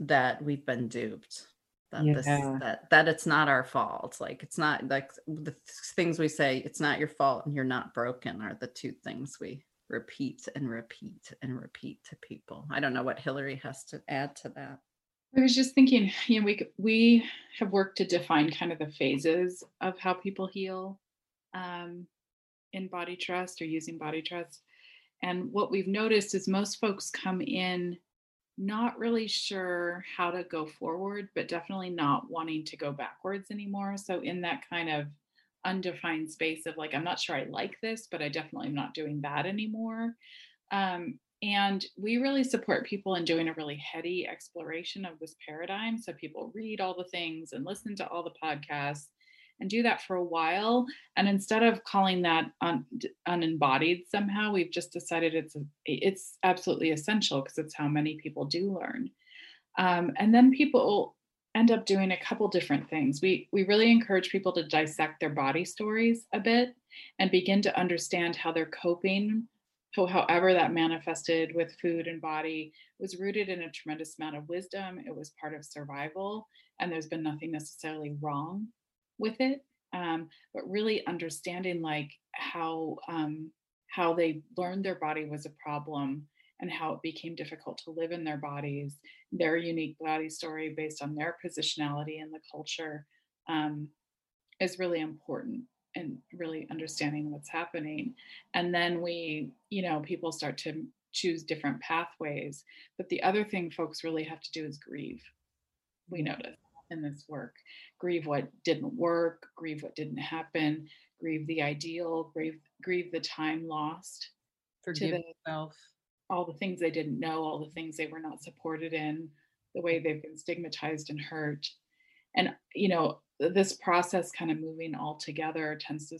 that we've been duped. That this that that it's not our fault. Like it's not like the things we say. It's not your fault, and you're not broken. Are the two things we repeat and repeat and repeat to people. I don't know what Hilary has to add to that. I was just thinking, you know, we we have worked to define kind of the phases of how people heal um, in body trust or using body trust. And what we've noticed is most folks come in not really sure how to go forward, but definitely not wanting to go backwards anymore. So in that kind of undefined space of like, I'm not sure I like this, but I definitely am not doing that anymore. Um, and we really support people in doing a really heady exploration of this paradigm. So people read all the things and listen to all the podcasts and do that for a while. And instead of calling that un- unembodied somehow, we've just decided it's it's absolutely essential because it's how many people do learn. Um, and then people end up doing a couple different things. We we really encourage people to dissect their body stories a bit and begin to understand how they're coping so however that manifested with food and body was rooted in a tremendous amount of wisdom it was part of survival and there's been nothing necessarily wrong with it um, but really understanding like how um, how they learned their body was a problem and how it became difficult to live in their bodies their unique body story based on their positionality in the culture um, is really important and really understanding what's happening. And then we you know people start to choose different pathways but the other thing folks really have to do is grieve we notice in this work. Grieve what didn't work grieve what didn't happen grieve the ideal grieve grieve the time lost Forgive the- yourself. all the things they didn't know all the things they were not supported in the way they've been stigmatized and hurt. And you know this process kind of moving all together tends to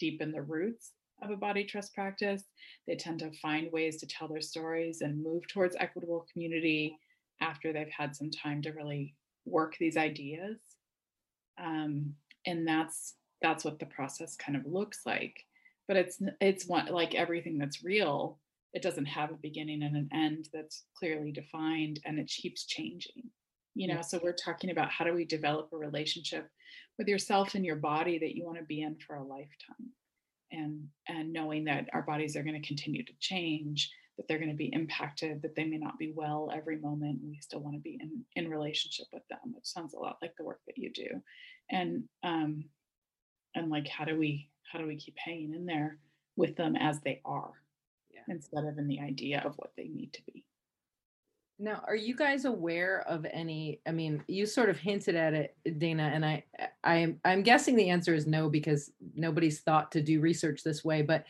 deepen the roots of a body trust practice. They tend to find ways to tell their stories and move towards equitable community after they've had some time to really work these ideas um, and that's that's what the process kind of looks like. But it's it's one like everything that's real it doesn't have a beginning and an end that's clearly defined and it keeps changing. You know so we're talking about how do we develop a relationship with yourself and your body that you want to be in for a lifetime. And and knowing that our bodies are going to continue to change that they're going to be impacted that they may not be well every moment and we still want to be in in relationship with them which sounds a lot like the work that you do and um and like how do we how do we keep hanging in there with them as they are Yeah. instead of in the idea of what they need to be Now, are you guys aware of any? I mean, you sort of hinted at it, Dana, and I, I'm, I'm guessing the answer is no because nobody's thought to do research this way. But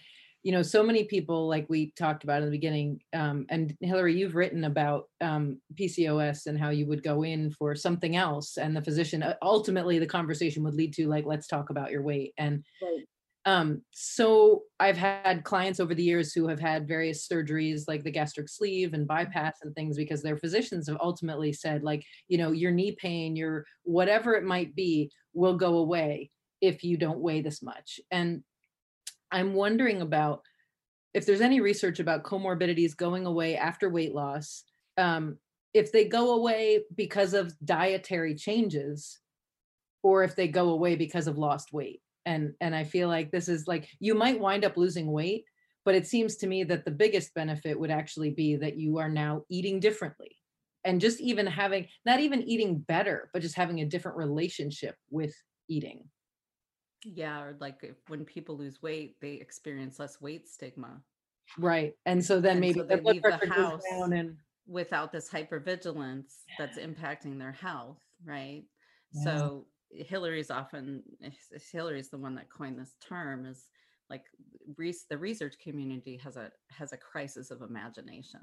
you know, so many people, like we talked about in the beginning, um, and Hilary, you've written about um, PCOS and how you would go in for something else, and the physician uh, ultimately the conversation would lead to like, let's talk about your weight. And um so i've had clients over the years who have had various surgeries like the gastric sleeve and bypass and things because their physicians have ultimately said like you know your knee pain your whatever it might be will go away if you don't weigh this much. And i'm wondering about if there's any research about comorbidities going away after weight loss um, if they go away because of dietary changes or if they go away because of lost weight. And and i feel like this is like you might wind up losing weight but it seems to me that the biggest benefit would actually be that you are now eating differently and just even having not even eating better but just having a different relationship with eating Yeah, or like if, when people lose weight, they experience less weight stigma right and so then And maybe so the they leave the house. and without this hypervigilance that's impacting their health, right? Yeah. So Hilary's often eh, Hilary's the one that coined this term is like the research community has a has a crisis of imagination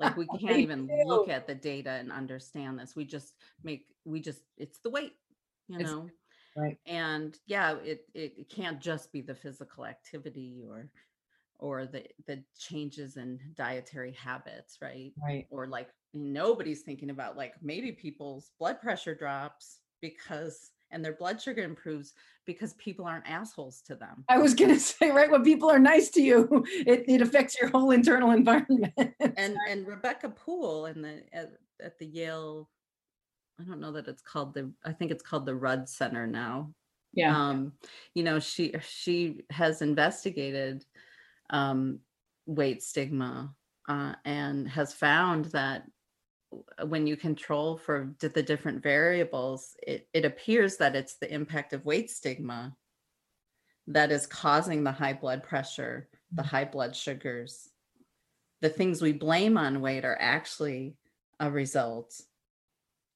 like we can't even do. look at the data and understand this we just make we just it's the weight you it's, know right and yeah it, it it can't just be the physical activity or or the the changes in dietary habits right right or like nobody's thinking about like maybe people's blood pressure drops because and their blood sugar improves because people aren't assholes to them. I was going to say, right, when people are nice to you, it, it affects your whole internal environment. and and Rebecca Puhl in the at, at the Yale, I don't know that it's called the, I think it's called the Rudd Center now. Yeah. Um, you know, she she has investigated um, weight stigma uh, and has found that when you control for the different variables, it, it appears that it's the impact of weight stigma that is causing the high blood pressure, the mm. high blood sugars. The things we blame on weight are actually a result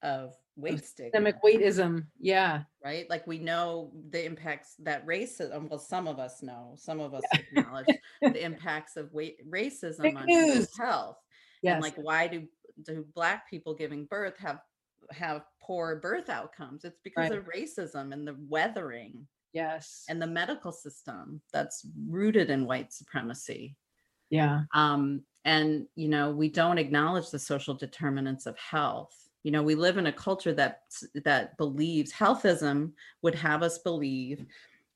of weight stigma. Systemic weightism. Yeah. Right. Like we know the impacts that racism, well, some of us know, some of us acknowledge the impacts of weight racism on people's health. Yes. And like why do do black people giving birth have have poor birth outcomes it's because right. of racism and the weathering yes and the medical system that's rooted in white supremacy yeah um and you know we don't acknowledge the social determinants of health you know we live in a culture that that believes healthism would have us believe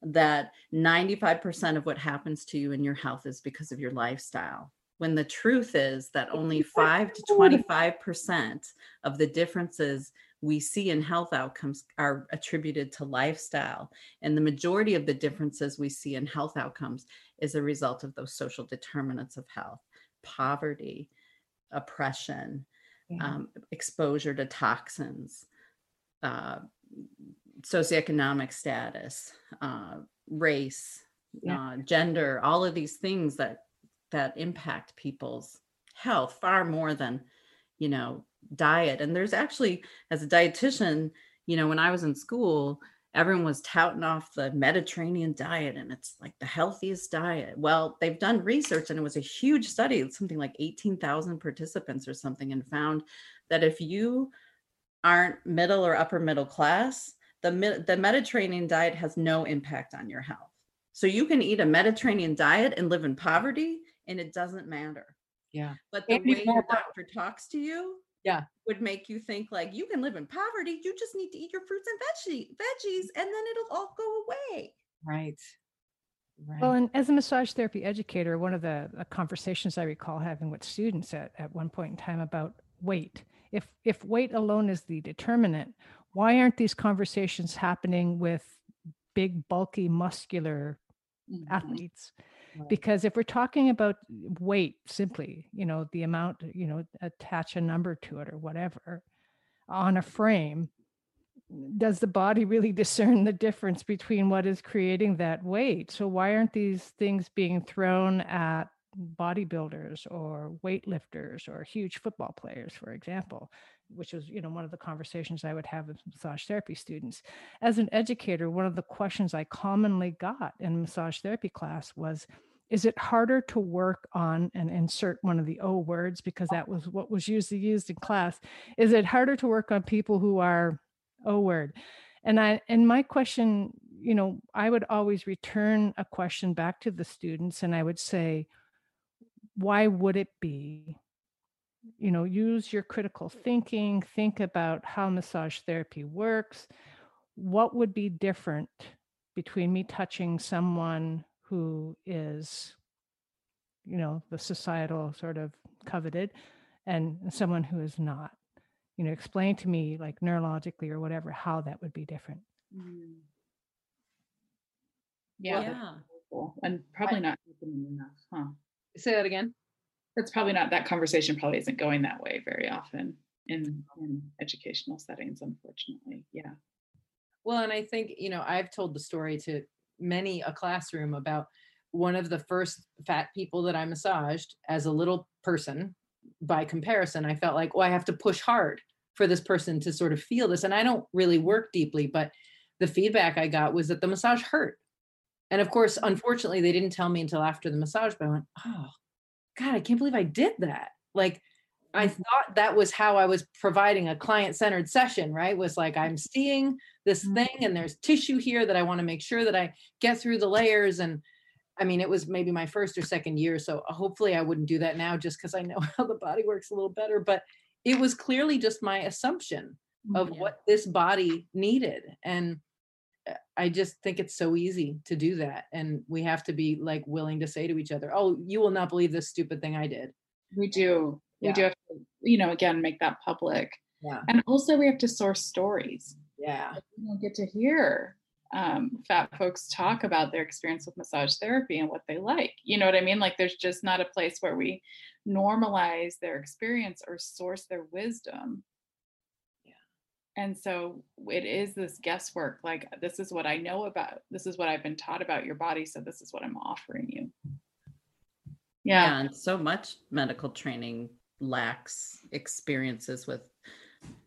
that 95% of what happens to you in your health is because of your lifestyle. When the truth is that only 5 to 25% of the differences we see in health outcomes are attributed to lifestyle and the majority of the differences we see in health outcomes is a result of those social determinants of health poverty oppression yeah. um, exposure to toxins uh, socioeconomic status uh, race yeah. uh, gender all of these things that that impact people's health far more than you know diet and there's actually as a dietitian you know when i was in school everyone was touting off the mediterranean diet and it's like the healthiest diet well they've done research and it was a huge study something like 18,000 participants or something and found that if you aren't middle or upper middle class the the mediterranean diet has no impact on your health so you can eat a mediterranean diet and live in poverty and it doesn't matter. Yeah. But the way your doctor talks to you yeah would make you think like you can live in poverty you just need to eat your fruits and veggie, veggies and then it'll all go away right Right. Well, and as a massage therapy educator, one of the, the, conversations I recall having with students at, at one point in time about weight. If if weight alone is the determinant, why aren't these conversations happening with big, bulky, muscular mm-hmm. athletes? Because if we're talking about weight simply you know the amount you know attach a number to it or whatever on a frame does the body really discern the difference between what is creating that weight? So why aren't these things being thrown at bodybuilders or weightlifters or huge football players for example which was you know one of the conversations i would have with massage therapy students. As an educator one of the questions i commonly got in massage therapy class was is it harder to work on and insert one of the o words? because that was what was usually used in class. Is it harder to work on people who are o word? And i and my question you know i would always return a question back to the students and i would say why would it be you know use your critical thinking think about how massage therapy works. What would be different between me touching someone who is you know the societal sort of coveted and someone who is not? You know explain to me like neurologically or whatever how that would be different. Mm. yeah, yeah. and probably not enough huh? Say that again that's probably not that conversation probably isn't going that way very often in in educational settings unfortunately yeah. Well and i think you know i've told the story to many a classroom about one of the first fat people that i massaged as a little person by comparison i felt like oh i have to push hard for this person to sort of feel this and i don't really work deeply but the feedback i got was that the massage hurt. And of course unfortunately they didn't tell me until after the massage but i went oh god i can't believe i did that like I Mm-hmm. thought that was how I was providing a client centered session, right? Was like, I'm seeing this Mm-hmm. thing and there's tissue here that I want to make sure that I get through the layers. And I mean, it was maybe my first or second year. So uh, hopefully I wouldn't do that now just because I know how the body works a little better. But it was clearly just my assumption of Yeah. what this body needed. And I just think it's so easy to do that. And we have to be like willing to say to each other, oh, you will not believe this stupid thing I did. We do. We do have to, you know, again, make that public. Yeah. And also we have to source stories. Yeah. We don't get to hear um, fat folks talk about their experience with massage therapy and what they like. You know what I mean? Like there's just not a place where we normalize their experience or source their wisdom. And so it is this guesswork like, this is what I know about, this is what I've been taught about your body. So this is what I'm offering you. yeah. Yeah. and so much medical training lacks experiences with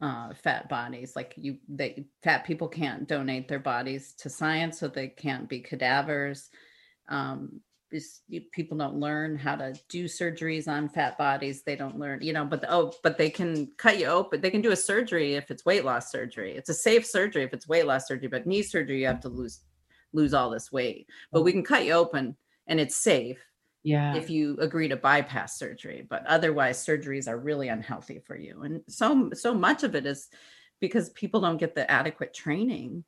uh, fat bodies like you they fat people can't donate their bodies to science so they can't be cadavers um people don't learn how to do surgeries on fat bodies. They don't learn you know but oh but they can cut you open. They can do a surgery if it's weight loss surgery. It's a safe surgery if it's weight loss surgery but knee surgery you have to lose lose all this weight. But we oh. can cut you open and it's safe Yeah. if you agree to bypass surgery but otherwise surgeries are really unhealthy for you. And so so much of it is because people don't get the adequate training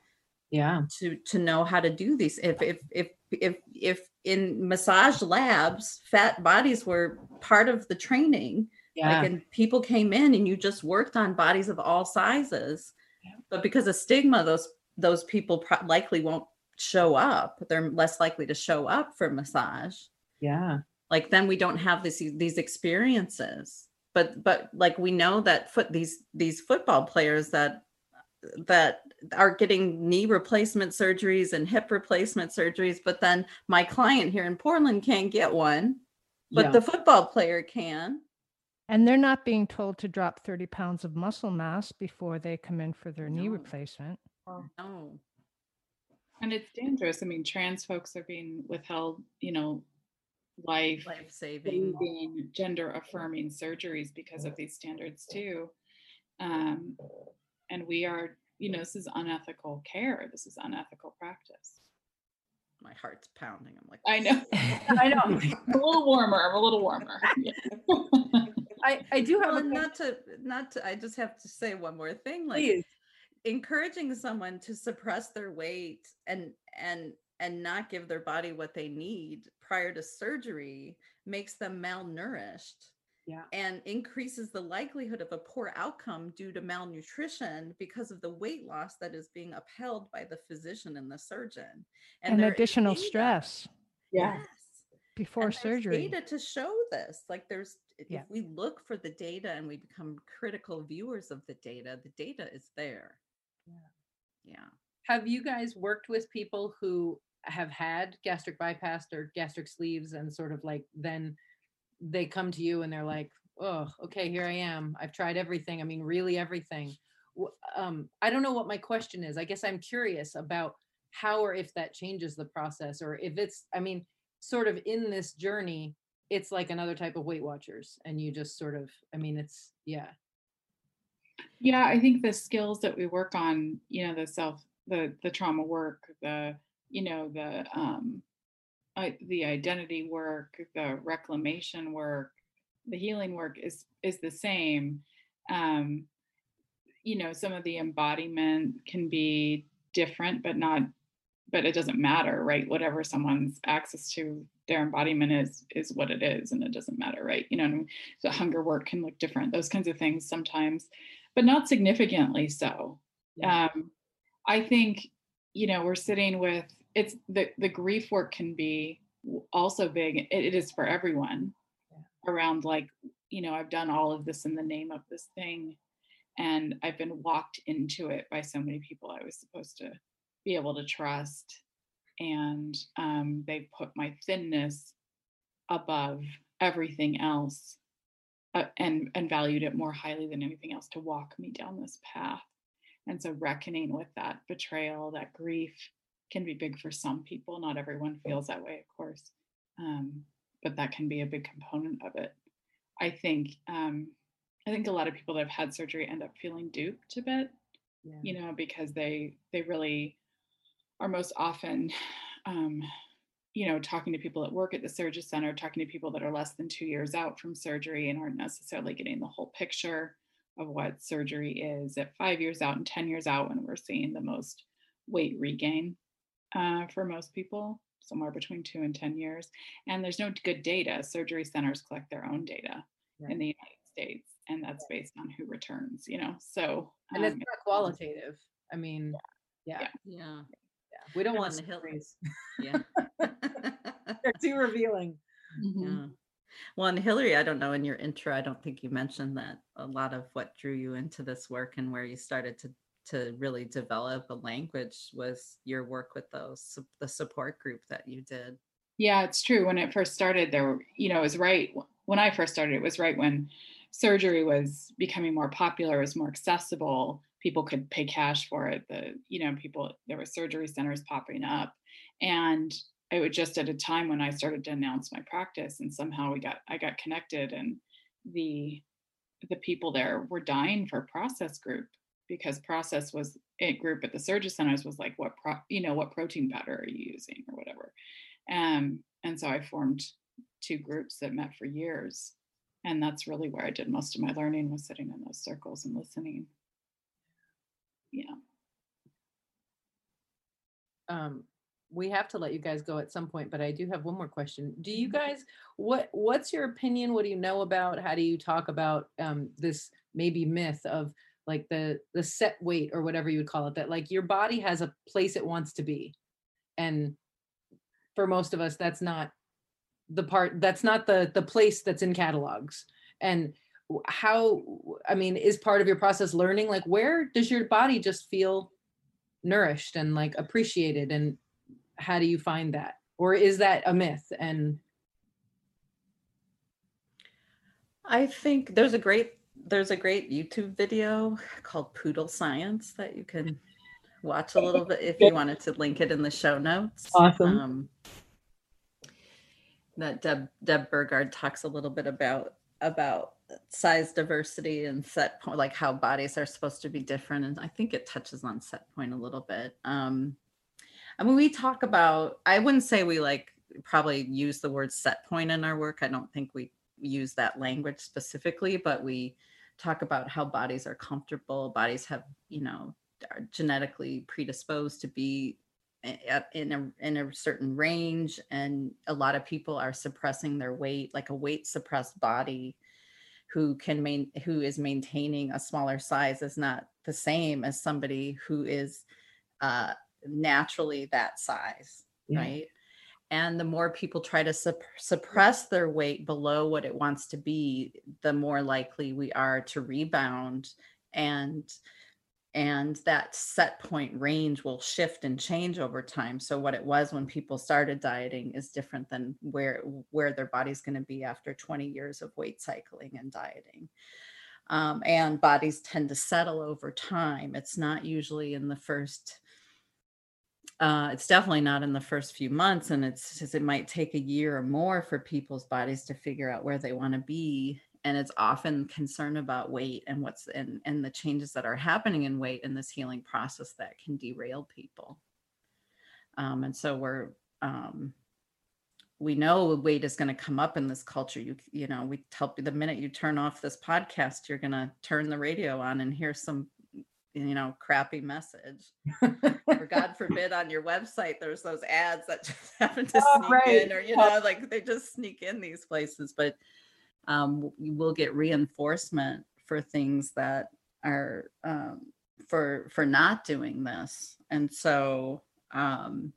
yeah. to to know how to do these. If if if if if in massage labs fat bodies were part of the training Yeah. like and people came in and you just worked on bodies of all sizes Yeah. but because of stigma those those people pro- likely won't show up they're less likely to show up for massage yeah. like then we don't have this these experiences but but like we know that foot these these football players that that are getting knee replacement surgeries and hip replacement surgeries but then my client here in portland can't get one but Yeah. the football player can And they're not being told to drop 30 pounds of muscle mass before they come in for their knee No. replacement. no And it's dangerous. I mean, trans folks are being withheld, you know, life, life saving saving, gender affirming surgeries because of these standards too. Um, and we are, you know, this is unethical care. This is unethical practice. my heart's pounding i'm like I know. I know. I'm a little warmer. I'm a little warmer. Yeah. I, I do have well, a not to not to i just have to say one more thing like please. encouraging someone to suppress their weight and and and not give their body what they need prior to surgery makes them malnourished Yeah. and increases the likelihood of a poor outcome due to malnutrition because of the weight loss that is being upheld by the physician and the surgeon And, there is additional data- stress Yeah. yes before and there's surgery. data to show this like there's yeah. if we look for the data and we become critical viewers of the data the data is there Yeah. yeah Have you guys worked with people who have had gastric bypass or gastric sleeves and sort of like then they come to you and they're like, oh, okay, here I am. I've tried everything. I mean, really everything. Um, I don't know what my question is. I guess I'm curious about how or if that changes the process or if it's, I mean, sort of in this journey, it's like another type of Weight Watchers and you just sort of, I mean, it's, yeah. Yeah, I think the skills that we work on, you know, the self, the the trauma work, the you know the um, I, the identity work, the reclamation work, the healing work is is the same. Um, you know, some of the embodiment can be different, but not, but it doesn't matter, right? Whatever someone's access to their embodiment is is what it is, and it doesn't matter, right? You know, and the hunger work can look different. Those kinds of things sometimes but not significantly so. Um, I think, you know, we're sitting with it's the the grief work can be also big. It, it is for everyone around like, you know, I've done all of this in the name of this thing, and I've been walked into it by so many people I was supposed to be able to trust, and um, they put my thinness above everything else uh, and and valued it more highly than anything else to walk me down this path. And so reckoning with that betrayal, that grief can be big for some people. Not everyone feels that way, of course. Um, but that can be a big component of it. I think um, I think a lot of people that have had surgery end up feeling duped a bit, yeah. you know, because they they really are most often, um, you know, talking to people that work at the surgery center, talking to people that are less than two years out from surgery and aren't necessarily getting the whole picture of what surgery is at five years out and 10 years out when we're seeing the most weight regain uh, for most people somewhere between two and 10 years. And there's no good data. Surgery centers collect their own data right. in the United States, and that's based on who returns, you know? So, and it's um, not qualitative. I mean, yeah. Yeah. yeah. yeah. We don't want the hills. Yeah. They're too revealing. Mm-hmm. Yeah. Well, and Hilary, I don't know in your intro, I don't think you mentioned that a lot of what drew you into this work and where you started to to really develop a language was your work with those the support group that you did. Yeah it's true. When it first started there were you know it was right when i first started it was right when surgery was becoming more popular it was more accessible people could pay cash for it the you know people there were surgery centers popping up. And it was just at a time when i started to announce my practice and somehow we got i got connected and the the people there were dying for process group because process was a group at the surgery centers was like what pro, you know what protein powder are you using? or whatever. Um, and so i formed two groups that met for years and that's really where i did most of my learning was sitting in those circles and listening. Yeah. Um, we have to let you guys go at some point but i do have one more question. Do you mm-hmm. guys what what's your opinion? What do you know about? How do you talk about um, this maybe myth of like the the set weight or whatever you would call it that like your body has a place it wants to be. And for most of us that's not the part that's not the the place that's in catalogs. And how i mean is part of your process learning like where does your body just feel nourished and like appreciated and how do you find that? Or is that a myth? And i think there's a great there's a great YouTube video called Poodle Science that you can watch a little bit if you wanted to link it in the show notes. Awesome. Um, that Deb Deb Burgard talks a little bit about about size diversity and set point, like how bodies are supposed to be different, and I think it touches on set point a little bit. Um, I mean, we talk about. I wouldn't say we like probably use the word set point in our work. I don't think we use that language specifically, but we talk about how bodies are comfortable. Bodies have, you know, are genetically predisposed to be in a in a certain range, and a lot of people are suppressing their weight, like a weight suppressed body who can main who is maintaining a smaller size is not the same as somebody who is uh, naturally that size, yeah. right? And the more people try to sup- suppress their weight below what it wants to be the more likely we are to rebound and and that set point range will shift and change over time. So what it was when people started dieting is different than where where their body's going to be after 20 years of weight cycling and dieting. Um, and bodies tend to settle over time. It's not usually in the first uh, it's definitely not in the first few months, and it's it might take a year or more for people's bodies to figure out where they want to be. And it's often concern about weight and what's and and the changes that are happening in weight in this healing process that can derail people. Um, and so we're um, we know weight is going to come up in this culture. You you know we tell the minute you turn off this podcast, you're going to turn the radio on and hear some you know crappy message. Or god forbid on your website there's those ads that just happen to oh, sneak right. in or you know like they just sneak in these places but um, you will get reinforcement for things that are um, for for not doing this. And so um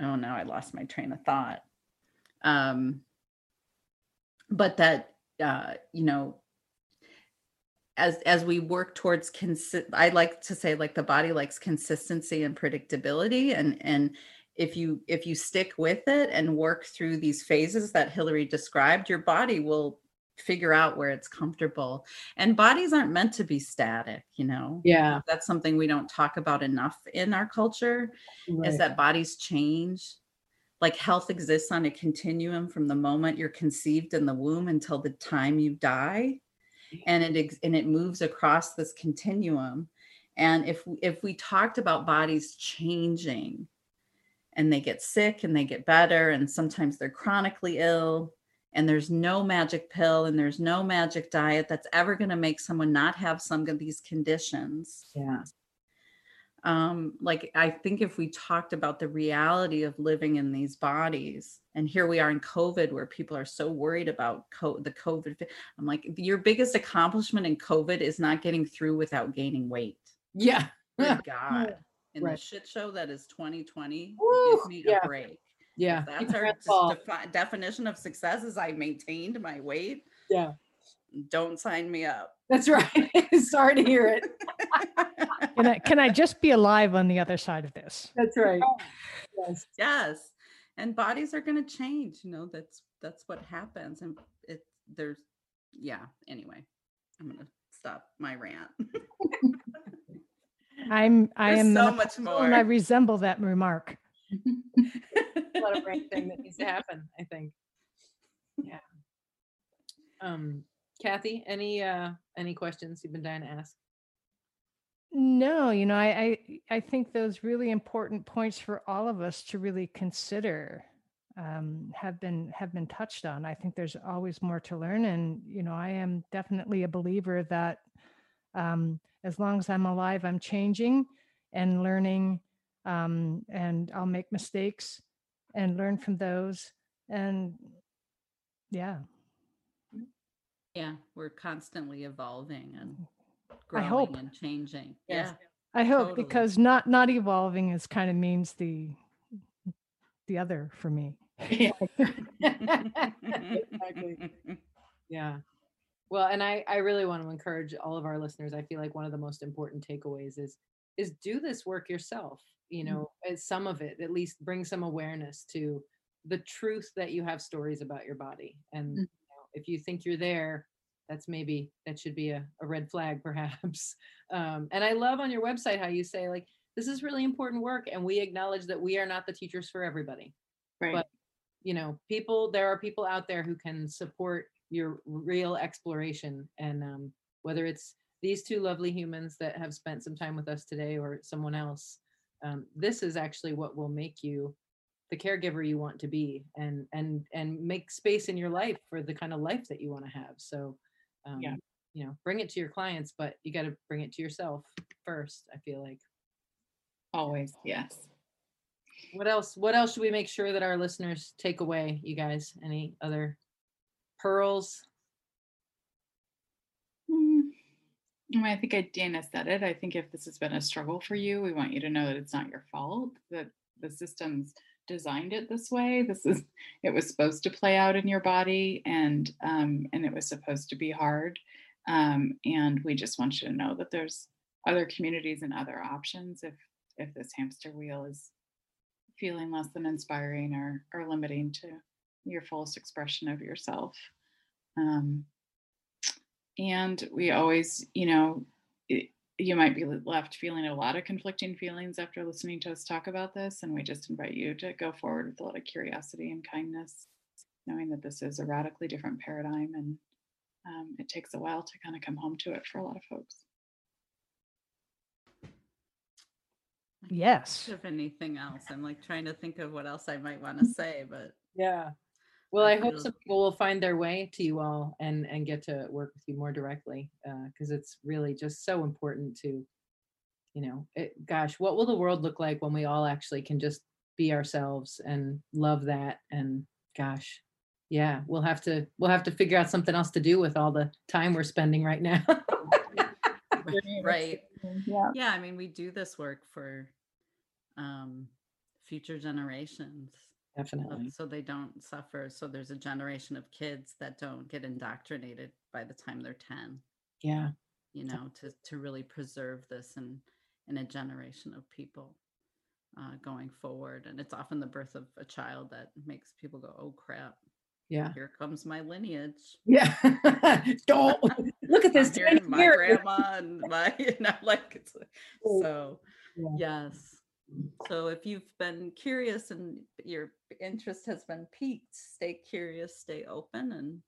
oh no i lost my train of thought. Um but that uh you know as as we work towards consi- i like to say like the body likes consistency and predictability and and if you if you stick with it and work through these phases that hilary described your body will figure out where it's comfortable. And bodies aren't meant to be static you know? Yeah. that's something we don't talk about enough in our culture is that bodies change. Like health exists on a continuum from the moment you're conceived in the womb until the time you die and it and it moves across this continuum and if if we talked about bodies changing and they get sick and they get better and sometimes they're chronically ill and there's no magic pill and there's no magic diet that's ever going to make someone not have some of these conditions Yeah. Um like i think if we talked about the reality of living in these bodies and here we are in covid where people are so worried about co- the covid i'm like your biggest accomplishment in covid is not getting through without gaining weight Yeah. good god in Right. the shit show that is 2020 Woo, give me yeah. a break Yeah. If that's our defi- definition of success is i maintained my weight Yeah. don't sign me up That's right. Sorry to hear it. Can I, can I just be alive on the other side of this? That's right. Yes. yes and bodies are going to change you know that's that's what happens and it there's yeah anyway i'm going to stop my rant I'm I There's am so menopausal much and I resemble that remark. a lot of brain thing that needs to happen, I think. Yeah. Um, Cathy, any uh any questions you've been dying to ask? No, you know, I, I I think those really important points for all of us to really consider um, have been have been touched on. I think there's always more to learn, and you know, I am definitely a believer that um, as long as I'm alive, I'm changing and learning, um, and I'll make mistakes and learn from those. And yeah, yeah we're constantly evolving and I hope. and changing Yeah. I hope Totally. because not not evolving is kind of means the the other for me. yeah Exactly. Yeah. Well, and I I really want to encourage all of our listeners. I feel like one of the most important takeaways is is do this work yourself. You know, as some of it at least bring some awareness to the truth that you have stories about your body. And Mm. you know, if you think you're there, that's maybe that should be a, a red flag, perhaps. Um, and I love on your website how you say like this is really important work, and we acknowledge that we are not the teachers for everybody Right. But- you know people there are people out there who can support your real exploration and um, whether it's these two lovely humans that have spent some time with us today or someone else um, this is actually what will make you the caregiver you want to be and and and make space in your life for the kind of life that you want to have so um, Yeah. you know bring it to your clients but you got to bring it to yourself first i feel like Always. Yes. what else what else should we make sure that our listeners take away you guys any other pearls Mm, I mean, I think I, Dana said it. I think if this has been a struggle for you, we want you to know that it's not your fault, that the system's designed it this way. This is it was supposed to play out in your body and um and it was supposed to be hard. Um and we just want you to know that there's other communities and other options if if this hamster wheel is feeling less than inspiring or or limiting to your fullest expression of yourself. Um and we always you know it, you might be left feeling a lot of conflicting feelings after listening to us talk about this and we just invite you to go forward with a lot of curiosity and kindness knowing that this is a radically different paradigm and um, it takes a while to kind of come home to it for a lot of folks Yes. of anything else i'm like trying to think of what else i might want to say but Yeah. Well, I hope some people will find their way to you all and and get to work with you more directly because it's really just so important to, you know, it, gosh, what will the world look like when we all actually can just be ourselves and love that and gosh, yeah, we'll have to we'll have to figure out something else to do with all the time we're spending right now. right yeah. Yeah i mean we do this work for um future generations. uh, Definitely. so they don't suffer so there's a generation of kids that don't get indoctrinated by the time they're 10 Yeah. you know to to really preserve this in in a generation of people uh, going forward and it's often the birth of a child that makes people go oh crap Yeah. Here comes my lineage. Yeah. Don't look at this. My grandma and my, you know, like it's so. Yeah. Yes. So if you've been curious and your interest has been piqued, stay curious, stay open, and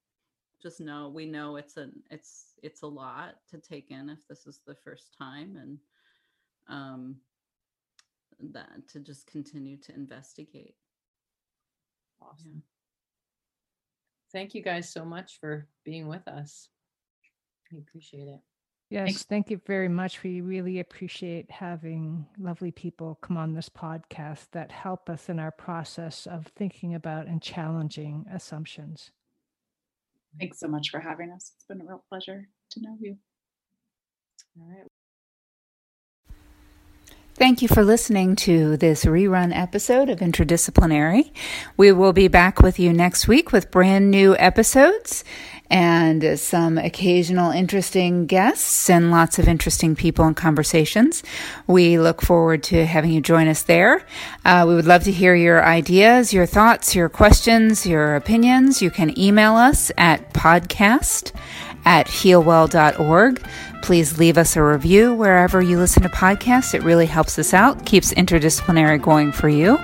just know we know it's an it's it's a lot to take in if this is the first time, and um, that to just continue to investigate. Awesome. Yeah. Thank you guys so much for being with us. We appreciate it. Yes, Thanks. thank you very much. We really appreciate having lovely people come on this podcast that help us in our process of thinking about and challenging assumptions. Thanks so much for having us. It's been a real pleasure to know you. All right. Thank you for listening to this rerun episode of Interdisciplinary. We will be back with you next week with brand new episodes and some occasional interesting guests and lots of interesting people and conversations. We look forward to having you join us there. Uh, we would love to hear your ideas, your thoughts, your questions, your opinions. You can email us at podcast at healwell.org. Please leave us a review wherever you listen to podcasts. It really helps us out, keeps interdisciplinary going for you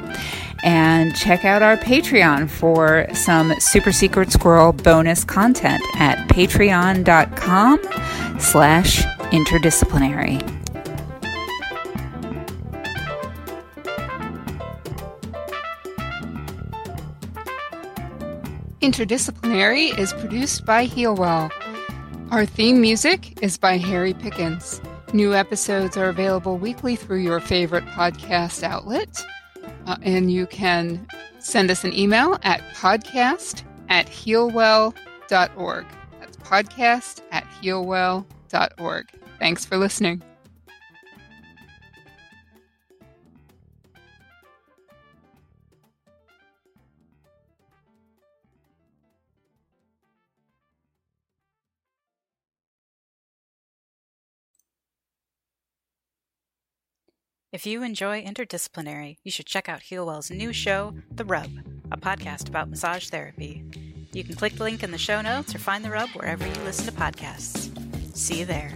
and check out our Patreon for some super secret squirrel bonus content at patreon.com slash interdisciplinary. Interdisciplinary is produced by Healwell. Our theme music is by Harry Pickens. New episodes are available weekly through your favorite podcast outlet. Uh, and you can send us an email at podcast at healwell.org. That's podcast at healwell.org. Thanks for listening. If you enjoy interdisciplinary, you should check out Healwell's new show, The Rub, a podcast about massage therapy. You can click the link in the show notes or find The Rub wherever you listen to podcasts. See you there.